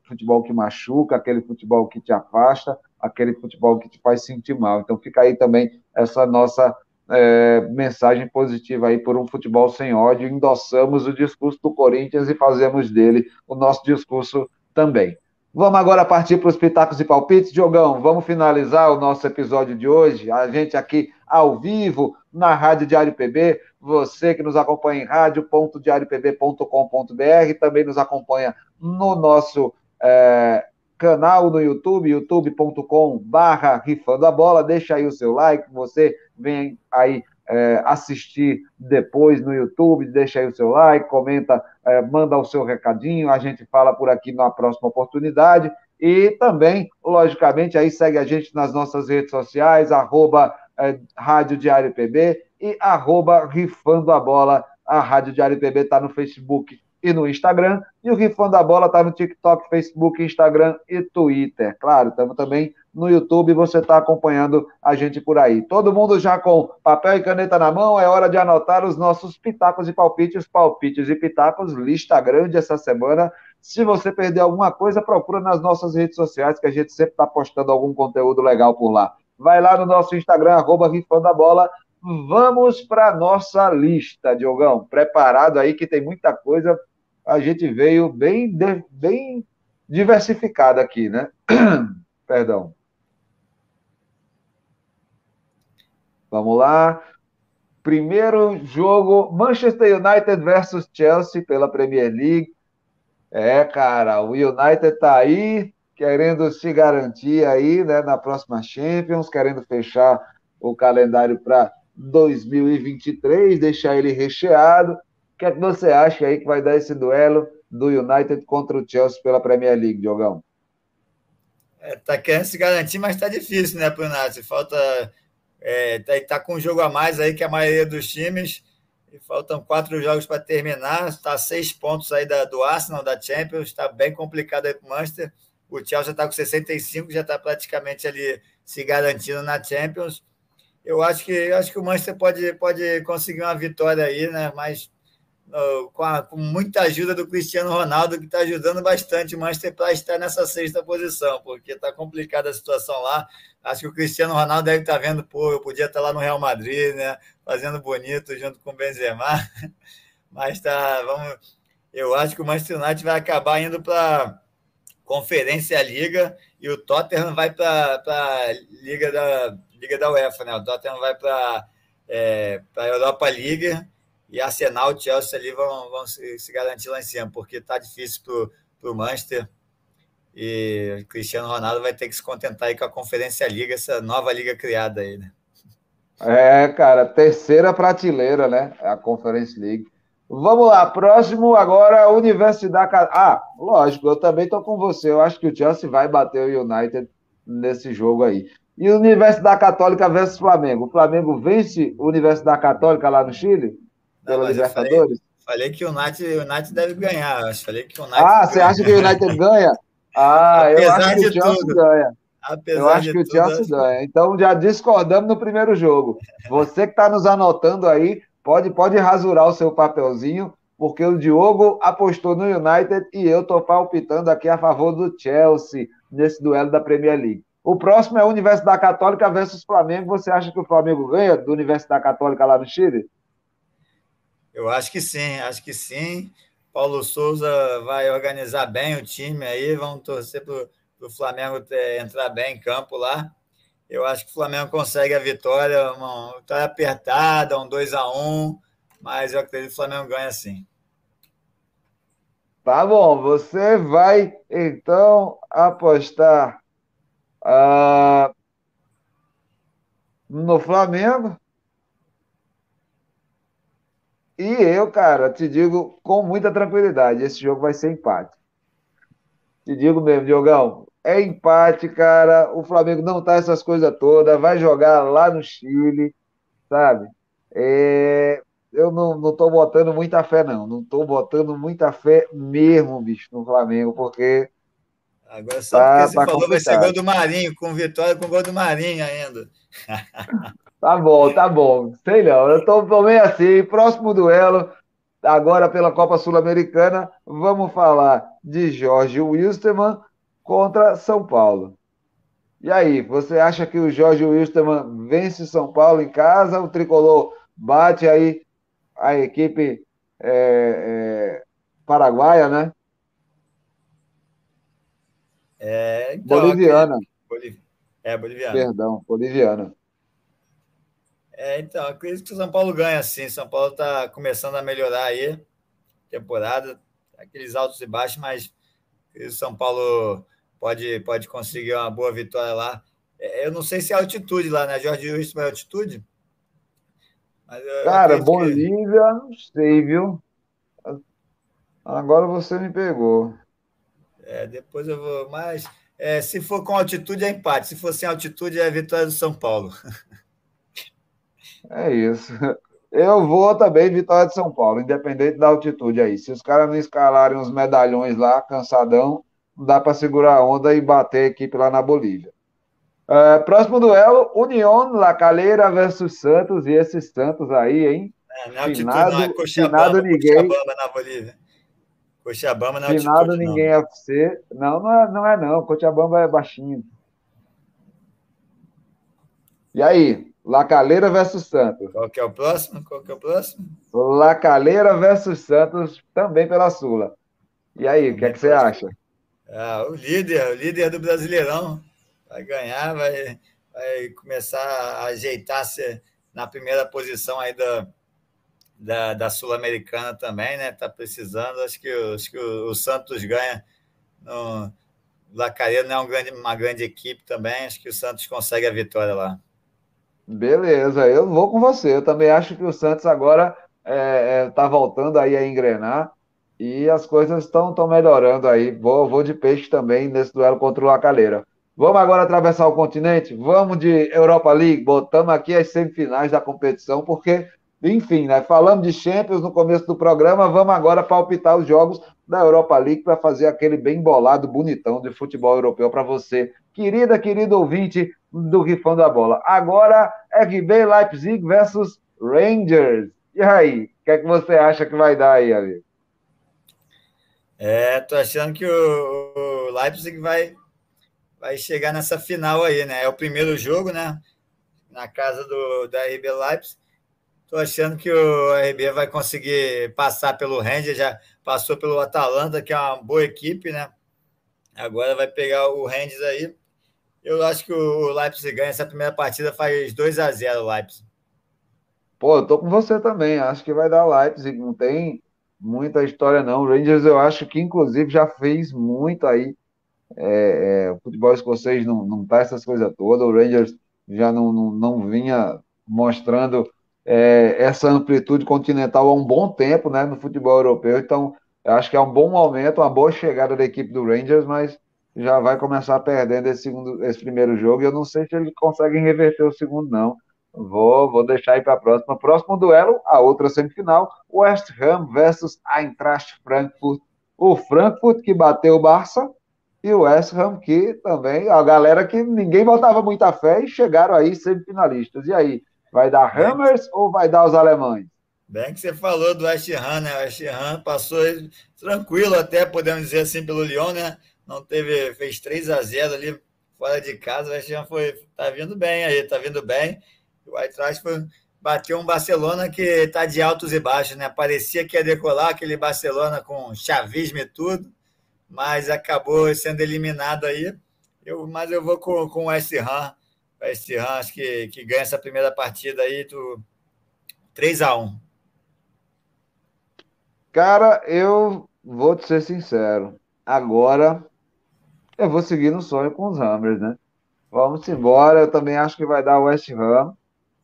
futebol que machuca, aquele futebol que te afasta, aquele futebol que te faz sentir mal. Então fica aí também essa nossa é, mensagem positiva aí por um futebol sem ódio, endossamos o discurso do Corinthians e fazemos dele o nosso discurso também. Vamos agora partir para os pitacos e palpites. Diogão, vamos finalizar o nosso episódio de hoje. A gente aqui ao vivo na Rádio Diário PB. Você que nos acompanha em rádio.diariopb.com.br também nos acompanha no nosso é, canal no YouTube, youtube.com barra rifando a bola, deixa aí o seu like, você vem aí é, assistir depois no YouTube, deixa aí o seu like, comenta, é, manda o seu recadinho, a gente fala por aqui na próxima oportunidade. E também, logicamente, aí segue a gente nas nossas redes sociais, arroba é, Rádio Diário PB e arroba Rifando a Bola. A Rádio Diário PB está no Facebook e no Instagram. E o Rifando a Bola está no TikTok, Facebook, Instagram e Twitter. Claro, estamos também no YouTube, você está acompanhando a gente por aí. Todo mundo já com papel e caneta na mão, é hora de anotar os nossos pitacos e palpites, palpites e pitacos, lista grande essa semana. Se você perder alguma coisa, procura nas nossas redes sociais, que a gente sempre está postando algum conteúdo legal por lá. Vai lá no nosso Instagram, arroba Rifando a Bola. Vamos para a nossa lista, Diogão. Preparado aí, que tem muita coisa. A gente veio bem, bem diversificado aqui, né? *clears throat* Perdão. Vamos lá. Primeiro jogo, Manchester United versus Chelsea pela Premier League. É, cara, o United tá aí querendo se garantir aí, né, na próxima Champions, querendo fechar o calendário para 2023, deixar ele recheado. Que é que você acha aí que vai dar esse duelo do United contra o Chelsea pela Premier League, Diogão? É, tá querendo se garantir, mas tá difícil, né, pro United? Falta é, tá, tá com um jogo a mais aí que a maioria dos times. E faltam quatro jogos para terminar. Está seis pontos aí da, do Arsenal, da Champions. Está bem complicado aí para o Manchester. O Chelsea está com 65, já está praticamente ali se garantindo na Champions. Eu acho que eu acho que o Manchester pode, pode conseguir uma vitória aí, né? Mas com, a, com, muita ajuda do Cristiano Ronaldo, que está ajudando bastante o Manchester para estar nessa sexta posição, porque está complicada a situação lá. Acho que o Cristiano Ronaldo deve estar tá vendo, pô, eu podia estar tá lá no Real Madrid, né? Fazendo bonito junto com o Benzema. *laughs* Mas tá, vamos. Eu acho que o Manchester United vai acabar indo para Conferência Liga e o Tottenham vai para a Liga da, Liga da UEFA, né? O Tottenham vai para é, a Europa League e Arsenal Chelsea ali vão, vão se, se, garantir lá em cima, porque está difícil para o Manchester. E o Cristiano Ronaldo vai ter que se contentar aí com a Conferência Liga, essa nova liga criada aí, né? É, cara, terceira prateleira, né? A Conference League. Vamos lá, próximo agora, Universidade. Ah, lógico, eu também tô com você. Eu acho que o Chelsea vai bater o United nesse jogo aí. E Universidade Católica versus Flamengo. O Flamengo vence Universidade Católica lá no Chile? Pela Libertadores? Falei, falei, que o United, o United deve ganhar. Acho. Falei que o United ah, você acha que o United ganha? Ah, Apesar eu acho que o Chelsea tudo. ganha. Apesar eu acho que o Chelsea tudo, ganha. Então já discordamos no primeiro jogo. Você que está nos anotando aí, pode, pode rasurar o seu papelzinho, porque o Diogo apostou no United e eu estou palpitando aqui a favor do Chelsea nesse duelo da Premier League. O próximo é a Universidade Católica versus Flamengo. Você acha que o Flamengo ganha do Universidade Católica lá no Chile? Eu acho que sim, acho que sim. Paulo Souza vai organizar bem o time aí, vamos torcer para o Flamengo ter, entrar bem em campo lá. Eu acho que o Flamengo consegue a vitória, uma vitória apertada, um 2 a 1 mas eu acredito que o Flamengo ganha sim. Tá bom, você vai então apostar uh, no Flamengo? E eu, cara, te digo com muita tranquilidade, esse jogo vai ser empate. Te digo mesmo, Diogão, é empate, cara. O Flamengo não tá essas coisas todas, vai jogar lá no Chile, sabe? É... Eu não, não tô botando muita fé, não. Não tô botando muita fé mesmo, bicho, no Flamengo, porque. Agora só tá, porque você tá falou complicado. vai ser gol do Marinho, com vitória com gol do Marinho ainda. *laughs* Tá bom, tá bom. Sei não, eu tô, meio assim. Próximo duelo, agora pela Copa Sul-Americana, vamos falar de Jorge Wilstermann contra São Paulo. E aí, você acha que o Jorge Wilstermann vence São Paulo em casa? O tricolor bate aí a equipe é, é, paraguaia, né? É, então, boliviana. É, boliviana. Perdão, boliviana. É, então, acredito que o São Paulo ganha sim. São Paulo está começando a melhorar aí, temporada, aqueles altos e baixos, mas o São Paulo pode, pode conseguir uma boa vitória lá. É, eu não sei se é altitude lá, né? Jorge Wilson é altitude? Cara, Bolívia, que... não sei, viu? Agora você me pegou. É, depois eu vou. Mas é, se for com altitude, é empate. Se for sem altitude, é vitória do São Paulo. *laughs* É isso. Eu vou também vitória de São Paulo, independente da altitude aí. Se os caras não escalarem os medalhões lá, cansadão, não dá para segurar a onda e bater a equipe lá na Bolívia. É, próximo duelo, União La Calera versus Santos, e esses Santos aí, hein? É, altitude, finado, não, é Cochabamba, ninguém. Cochabamba na Bolívia. Cochabamba na altitude, Finado ninguém não. FC. Não, não é, não é não. Cochabamba é baixinho. E aí? Lacaleira versus Santos. Qual que é o próximo? Qual que é o próximo? Lacaleira versus Santos, também pela Sula. E aí, o que é que você acha? Ah, o líder, o líder do Brasileirão. Vai ganhar, vai, vai começar a ajeitar-se na primeira posição aí da, da, da Sul-Americana também, né? Tá precisando. Acho que, acho que o, o Santos ganha. No, Lacaleira não é um grande, uma grande equipe também. Acho que o Santos consegue a vitória lá. Beleza, eu vou com você. Eu também acho que o Santos agora está é, é, tá voltando aí a engrenar e as coisas estão melhorando aí. Vou, vou de peixe também nesse duelo contra o Lacaleira. Vamos agora atravessar o continente? Vamos de Europa League? Botamos aqui as semifinais da competição, porque, enfim, né? Falamos de Champions no começo do programa, vamos agora palpitar os jogos da Europa League para fazer aquele bem bolado, bonitão de futebol europeu para você, querida, querido ouvinte do Rifando a Bola. Agora, RB Leipzig versus Rangers. E aí, o que é que você acha que vai dar aí, amigo? É, tô achando que o Leipzig vai, vai chegar nessa final aí, né? É o primeiro jogo, né? Na casa do, da RB Leipzig. Tô achando que o RB vai conseguir passar pelo Rangers, já passou pelo Atalanta, que é uma boa equipe, né? Agora vai pegar o Rangers aí. Eu acho que o Leipzig ganha essa primeira partida, faz 2 a 0 o Leipzig. Pô, eu tô com você também. Acho que vai dar Leipzig. Não tem muita história, não. O Rangers, eu acho que, inclusive, já fez muito aí. É, é, o futebol escocês não, não tá essas coisas todas. O Rangers já não, não, não vinha mostrando é, essa amplitude continental há um bom tempo né, no futebol europeu. Então, eu acho que é um bom momento, uma boa chegada da equipe do Rangers, mas já vai começar perdendo esse, segundo, esse primeiro jogo. E eu não sei se eles conseguem reverter o segundo, não. Vou, vou deixar aí para a próxima. Próximo duelo, a outra semifinal: West Ham versus Eintracht Frankfurt. O Frankfurt que bateu o Barça e o West Ham que também, a galera que ninguém botava muita fé e chegaram aí semifinalistas. E aí, vai dar Hammers ou vai dar os alemães? Bem que você falou do West Ham, né? O West Ham passou tranquilo até, podemos dizer assim, pelo Lyon, né? não teve, fez 3 a 0 ali fora de casa, o West Ham foi, tá vindo bem aí, tá vindo bem. O Eintracht bateu um Barcelona que está de altos e baixos, né? Parecia que ia decolar aquele Barcelona com chavismo e tudo, mas acabou sendo eliminado aí. Eu, mas eu vou com, com o West Ham. West Ham acho que, que ganha essa primeira partida aí, do 3 a 1 Cara, eu vou te ser sincero. Agora eu vou seguir no sonho com os Hammers, né? Vamos embora. Eu também acho que vai dar o West Ham.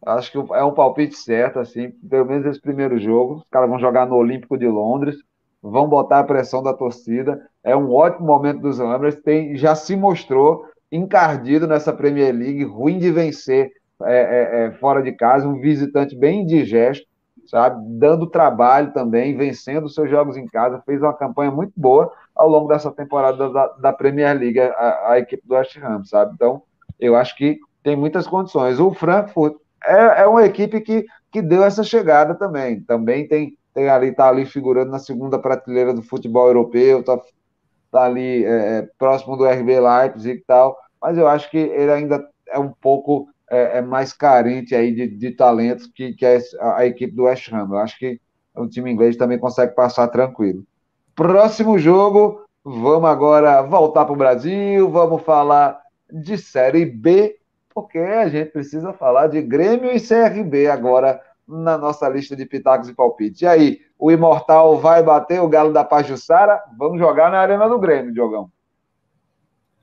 Acho que é um palpite certo, assim, pelo menos esse primeiro jogo. Os caras vão jogar no Olímpico de Londres, vão botar a pressão da torcida. É um ótimo momento dos Hammers. Tem, já se mostrou encardido nessa Premier League, ruim de vencer é, é, é, fora de casa, um visitante bem indigesto, sabe? Dando trabalho também, vencendo seus jogos em casa, fez uma campanha muito boa ao longo dessa temporada da, da Premier League, a, a, equipe do West Ham, sabe? Então, eu acho que tem muitas condições. O Frankfurt é, é uma equipe que, que deu essa chegada também. Também tem, tem ali, tá ali figurando na segunda prateleira do futebol europeu, tá, tá ali é, é próximo do RB Leipzig e tal, mas eu acho que ele ainda é um pouco é, é mais carente aí de, de talentos que, que é a, a equipe do West Ham. Eu acho que o time inglês também consegue passar tranquilo. Próximo jogo, vamos agora voltar para o Brasil, vamos falar de Série B, porque a gente precisa falar de Grêmio e CRB agora na nossa lista de pitacos e palpites. E aí, o Imortal vai bater o Galo da Pajussara? Vamos jogar na Arena do Grêmio, Diogão.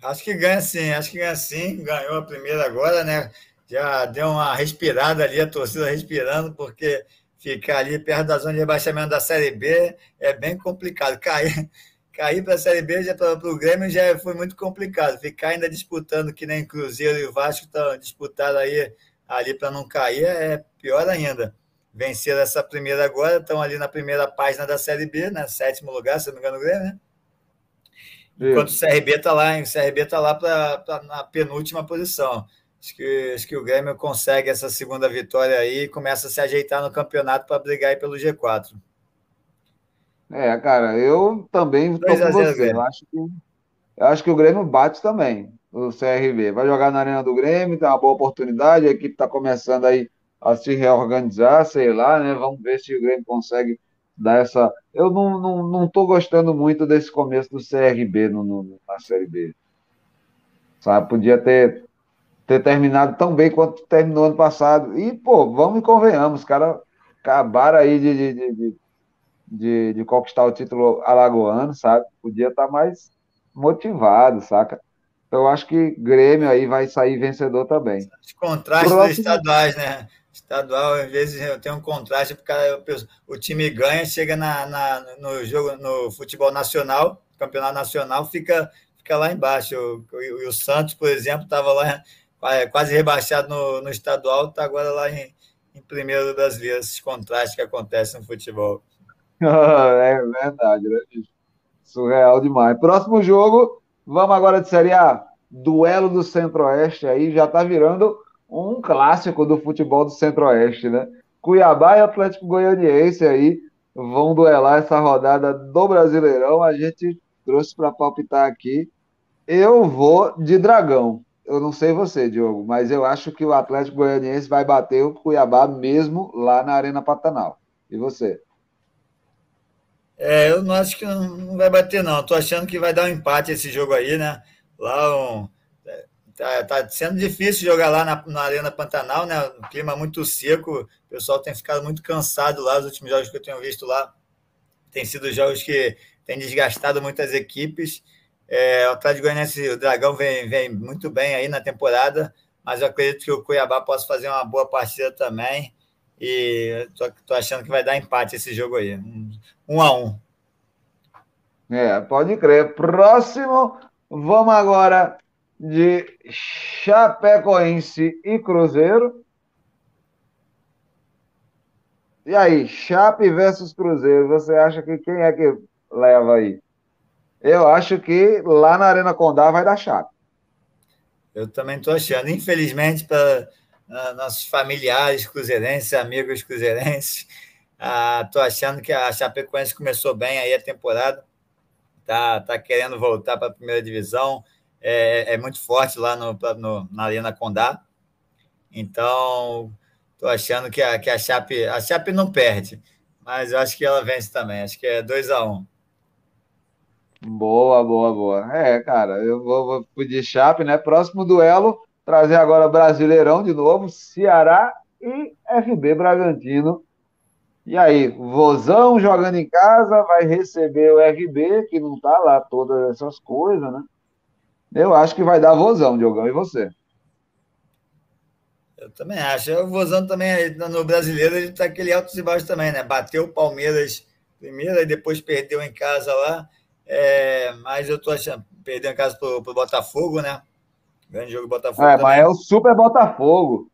Acho que ganha sim, acho que ganha sim. Ganhou a primeira agora, né? Já deu uma respirada ali, a torcida respirando, porque ficar ali perto da zona de rebaixamento da Série B é bem complicado. Cair, *laughs* cair para a Série B já para o Grêmio já foi muito complicado. Ficar ainda disputando, que nem Cruzeiro e o Vasco estão disputando aí ali para não cair, é pior ainda. Venceram essa primeira agora, estão ali na primeira página da Série B, né? Sétimo lugar, se não me engano, o Grêmio, né? Enquanto o CRB está lá, o CRB está lá pra, pra, na penúltima posição. Acho que, acho que o Grêmio consegue essa segunda vitória aí e começa a se ajeitar no campeonato para brigar aí pelo G4. É, cara, eu também estou com você. Eu acho, que, eu acho que o Grêmio bate também, o CRB. Vai jogar na Arena do Grêmio, tem uma boa oportunidade, a equipe está começando aí a se reorganizar, sei lá, né? Vamos ver se o Grêmio consegue dar essa. Eu não, não, não tô gostando muito desse começo do CRB no, no, na Série B. Sabe, podia ter, ter terminado tão bem quanto terminou ano passado. E, pô, vamos e convenhamos, os caras acabaram aí de, de, de, de, de conquistar o título alagoano, sabe? Podia estar tá mais motivado, saca? Então, eu acho que Grêmio aí vai sair vencedor também. Os contrastes Próximo... estaduais, né? Estadual, às vezes eu tenho um contraste, porque o time ganha, chega na, na, no jogo, no futebol nacional, campeonato nacional, fica, fica lá embaixo. O, o, o Santos, por exemplo, estava lá quase rebaixado no, no estadual, está agora lá em, em primeiro do brasileiro, esses contrastes que acontecem no futebol. *laughs* é verdade, né? Surreal demais. Próximo jogo, vamos agora de Série A. Duelo do Centro-Oeste aí, já está virando um clássico do futebol do Centro-Oeste, né? Cuiabá e Atlético Goianiense aí vão duelar essa rodada do Brasileirão. A gente trouxe para palpitar aqui. Eu vou de Dragão. Eu não sei você, Diogo, mas eu acho que o Atlético Goianiense vai bater o Cuiabá mesmo lá na Arena Pantanal. E você? É, eu não acho que não vai bater, não. Estou achando que vai dar um empate esse jogo aí, né? Lá um Tá, tá sendo difícil jogar lá na, na, Arena Pantanal, né? O clima muito seco, o pessoal tem ficado muito cansado lá. Os últimos jogos que eu tenho visto lá têm sido jogos que têm desgastado muitas equipes. É, o Atlético Goianiense, o Dragão vem, vem muito bem aí na temporada, mas eu acredito que o Cuiabá possa fazer uma boa partida também. E tô, tô achando que vai dar empate esse jogo aí. Um, a um. É, pode crer. Próximo, vamos agora de Chapecoense e Cruzeiro. E aí, Chape versus Cruzeiro, você acha que quem é que leva aí? Eu acho que lá na Arena Condá vai dar Chape. Eu também estou achando. Infelizmente, para uh, nossos familiares cruzeirenses, amigos cruzeirenses, *laughs* estou uh, achando que a Chapecoense começou bem aí a temporada. Tá, tá querendo voltar para a primeira divisão é, é muito forte lá no, no, na Arena Condá. Então, estou achando que a, que a Chape. A Chape não perde, mas eu acho que ela vence também. Acho que é 2 a 1 um. Boa, boa, boa. É, cara, eu vou, vou pedir Chape, né? Próximo duelo, trazer agora Brasileirão de novo, Ceará e FB Bragantino. E aí, Vozão jogando em casa, vai receber o RB, que não tá lá todas essas coisas, né? Eu acho que vai dar vozão, Diogão, e você? Eu também acho. O Vozão também, no brasileiro, ele está aquele altos e baixos também, né? Bateu o Palmeiras primeiro e depois perdeu em casa lá. É, mas eu tô achando, perdeu em casa pro, pro Botafogo, né? Grande jogo Botafogo. É, também. mas é o Super Botafogo.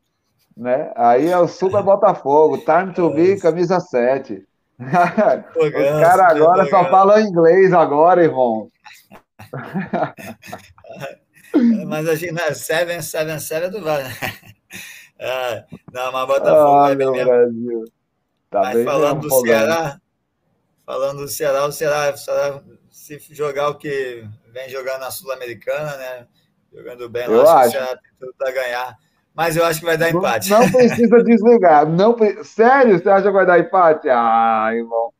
Né? Aí é o Super Botafogo. Time to be, é camisa 7. *laughs* Os caras agora só falam inglês agora, irmão. *laughs* mas a gente, né, Seven, Seven, Seven do Vale. É, *laughs* não, mas Botafogo ah, é bem mesmo. Brasil. Tá mas falando do Ceará, falando do Ceará, o Ceará, o Ceará, se jogar o que vem jogando na Sul-Americana, né? Jogando bem, eu acho. que o Ceará tem tudo para ganhar. Mas eu acho que vai dar empate. Não, não precisa *laughs* desligar. Não, sério, você acha que vai dar empate? Ah, irmão.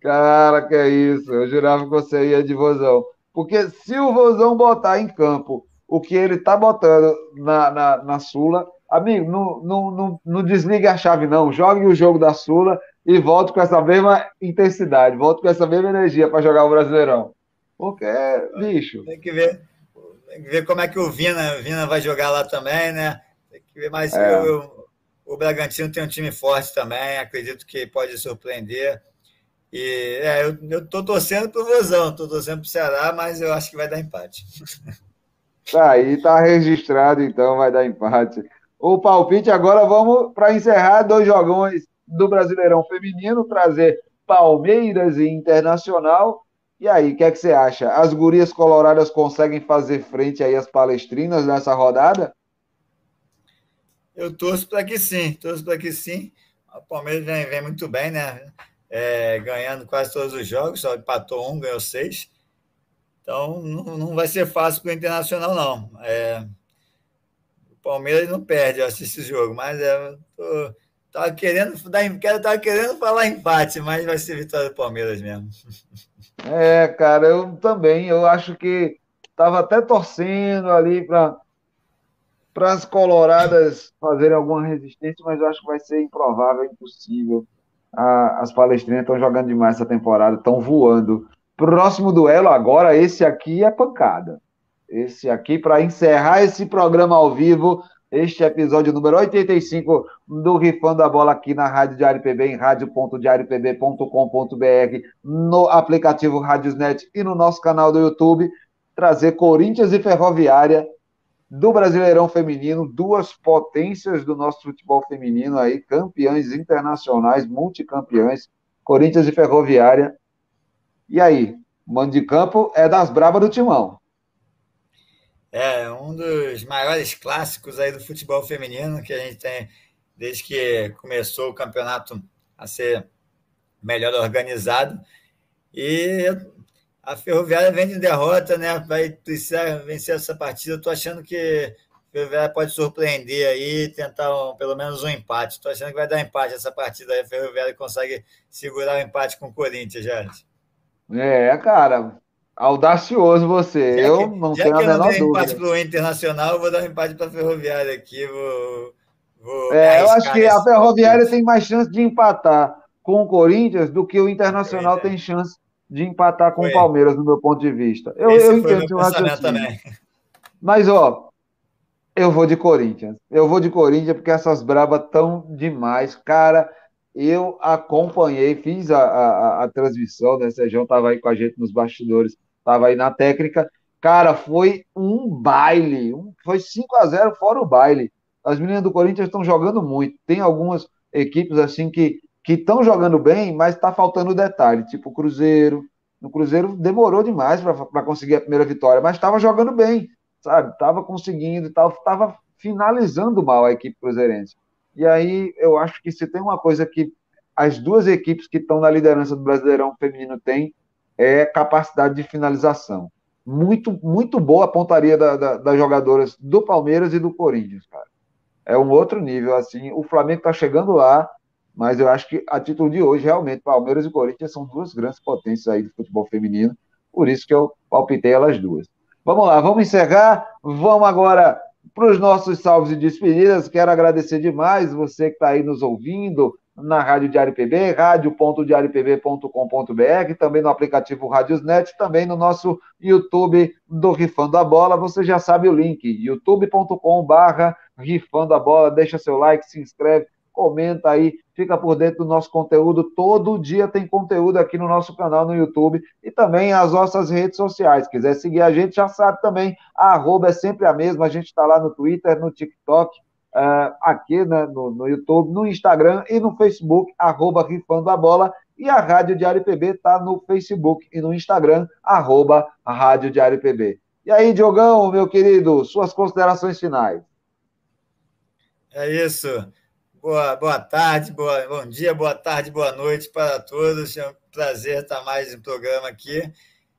Cara, que é isso. Eu jurava que você ia de vozão. Porque se o Vozão botar em campo o que ele está botando na, na, na, Sula, amigo, não, não, não, não desligue a chave, não. Jogue o jogo da Sula e volte com essa mesma intensidade, volte com essa mesma energia para jogar o Brasileirão. Porque, bicho. Tem que ver, tem que ver como é que o Vina, Vina vai jogar lá também, né? Tem que ver, mas é. eu, o Bragantino tem um time forte também, acredito que pode surpreender. E é, eu estou torcendo para o Vozão, estou torcendo para o Ceará, mas eu acho que vai dar empate. *laughs* Tá aí, tá registrado, então vai dar empate. O palpite agora vamos para encerrar dois jogões do Brasileirão Feminino, trazer Palmeiras e Internacional. E aí, o que é que você acha? As gurias coloradas conseguem fazer frente aí às palestrinas nessa rodada? Eu torço para que sim, torço para que sim. O Palmeiras vem, vem muito bem, né? É, ganhando quase todos os jogos, só empatou um, ganhou seis. Então, não, não vai ser fácil para o Internacional, não. É, o Palmeiras não perde, eu esse jogo, mas é, tô, tava querendo, tava querendo falar empate, mas vai ser vitória do Palmeiras mesmo. É, cara, eu também. Eu acho que estava até torcendo ali para para as coloradas fazerem alguma resistência, mas eu acho que vai ser improvável, impossível. as palestrinas estão jogando demais essa temporada, estão voando. Próximo duelo agora, esse aqui é pancada. Esse aqui, para encerrar esse programa ao vivo, este episódio número 85 do Rifando a Bola aqui na Rádio Diário PB, em radio.diariopb.com.br, no aplicativo Radiosnet e no nosso canal do YouTube, trazer Corinthians e Ferroviária do Brasileirão Feminino, duas potências do nosso futebol feminino aí, campeões internacionais, multicampeões, Corinthians e Ferroviária, e aí, mando de campo é das brabas do timão. É, um dos maiores clássicos aí do futebol feminino que a gente tem desde que começou o campeonato a ser melhor organizado. E a Ferroviária vem de derrota, né? Vai precisar vencer essa partida. Estou achando que a Ferroviária pode surpreender aí, tentar um, pelo menos um empate. Estou achando que vai dar empate essa partida aí. A Ferroviária consegue segurar o empate com o Corinthians, gente. É, cara, audacioso você. Já eu não já tenho que a menor eu não tenho dúvida. empate para o Internacional, eu vou dar um empate para a Ferroviária aqui. Vou, vou é, eu acho que a Ferroviária tem mais chance de empatar com o Corinthians do que o Internacional tem chance de empatar com foi. o Palmeiras, no meu ponto de vista. Eu, eu entendo seu raciocínio. Também. Mas, ó, eu vou de Corinthians. Eu vou de Corinthians porque essas brabas tão demais. Cara, eu acompanhei, fiz a, a, a transmissão, né? Sejão estava aí com a gente nos bastidores, estava aí na técnica. Cara, foi um baile, um, foi 5 a 0 fora o baile. As meninas do Corinthians estão jogando muito. Tem algumas equipes assim que que estão jogando bem, mas está faltando detalhe, tipo o Cruzeiro. O Cruzeiro demorou demais para conseguir a primeira vitória, mas estava jogando bem, sabe? Estava conseguindo, estava finalizando mal a equipe cruzeirense. E aí eu acho que se tem uma coisa que as duas equipes que estão na liderança do Brasileirão Feminino têm, é capacidade de finalização. Muito, muito boa a pontaria da, da, das jogadoras do Palmeiras e do Corinthians, cara. É um outro nível, assim. O Flamengo está chegando lá, mas eu acho que a título de hoje, realmente, Palmeiras e Corinthians são duas grandes potências aí do futebol feminino, por isso que eu palpitei elas duas. Vamos lá, vamos encerrar. Vamos agora para os nossos salves e despedidas, quero agradecer demais você que está aí nos ouvindo na Rádio Diário PB, rádio.diariopb.com.br, também no aplicativo Radiosnet, também no nosso YouTube do Rifando a Bola. Você já sabe o link, youtube.com/barra Rifando a Bola. Deixa seu like, se inscreve, comenta aí, fica por dentro do nosso conteúdo. Todo dia tem conteúdo aqui no nosso canal no YouTube e também as nossas redes sociais. Se quiser seguir a gente, já sabe também, a arroba é sempre a mesma. A gente está lá no Twitter, no TikTok, uh, aqui né, no, no, YouTube, no Instagram e no Facebook, arroba Rifando a Bola. E a Rádio Diário PB está no Facebook e no Instagram, arroba Rádio Diário PB. E aí, Diogão, meu querido, suas considerações finais. É isso. Boa, boa tarde, boa, bom dia, boa tarde, boa noite para todos. É um prazer estar mais no programa aqui.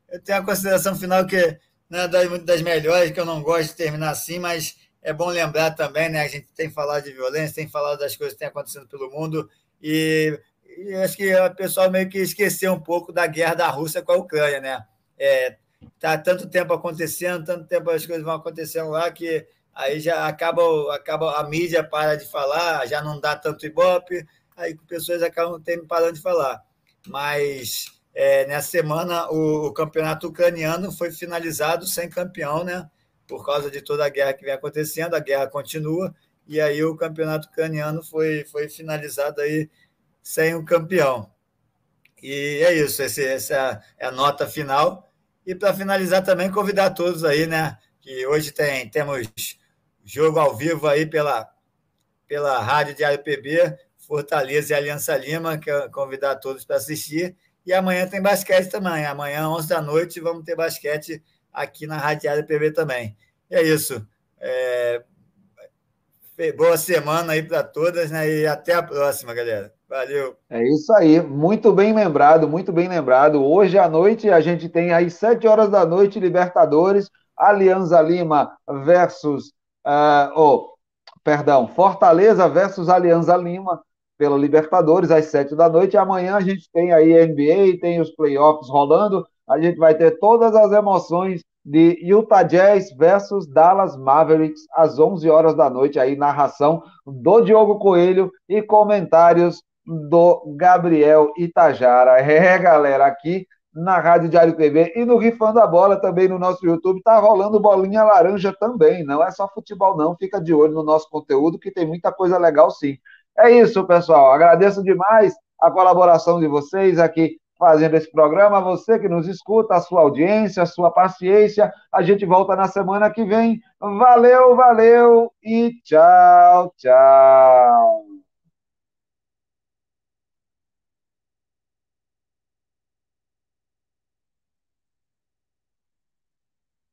Eu tenho a consideração final que não é das, das melhores, que eu não gosto de terminar assim, mas é bom lembrar também, né? A gente tem falado de violência, tem falado das coisas que têm acontecendo pelo mundo, e, e acho que o pessoal meio que esqueceu um pouco da guerra da Rússia com a Ucrânia, né? É, tá tanto tempo acontecendo, tanto tempo as coisas vão acontecendo lá que aí já acaba, acaba a mídia para de falar, já não dá tanto ibope, aí pessoas acabam parando de falar. Mas é, nessa semana o, o, campeonato ucraniano foi finalizado sem campeão, né? Por causa de toda a guerra que vem acontecendo, a guerra continua, e aí o campeonato ucraniano foi, foi finalizado aí sem o campeão. E é isso, esse, essa é a nota final. E para finalizar também, convidar todos aí, né? Que hoje tem, temos jogo ao vivo aí pela, pela Rádio Diário PB, Fortaleza e Aliança Lima, que convidar todos para assistir. E amanhã tem basquete também. Amanhã, 11 da noite, vamos ter basquete aqui na Diário PB também. E é isso. É... Boa semana aí para todas, né? E até a próxima, galera. Valeu. É isso aí, muito bem lembrado, muito bem lembrado. Hoje à noite a gente tem aí sete horas da noite Libertadores, Alianza Lima versus, uh, oh, perdão, Fortaleza versus Alianza Lima pela Libertadores às sete da noite. Amanhã a gente tem aí NBA, tem os playoffs rolando. A gente vai ter todas as emoções de Utah Jazz versus Dallas Mavericks às 11 horas da noite aí narração do Diogo Coelho e comentários do Gabriel Itajara. É, galera, aqui na Rádio Diário TV e no Rifando a Bola também no nosso YouTube tá rolando bolinha laranja também. Não é só futebol não, fica de olho no nosso conteúdo que tem muita coisa legal sim. É isso, pessoal. Agradeço demais a colaboração de vocês aqui fazendo esse programa, você que nos escuta, a sua audiência, a sua paciência. A gente volta na semana que vem. Valeu, valeu e tchau, tchau.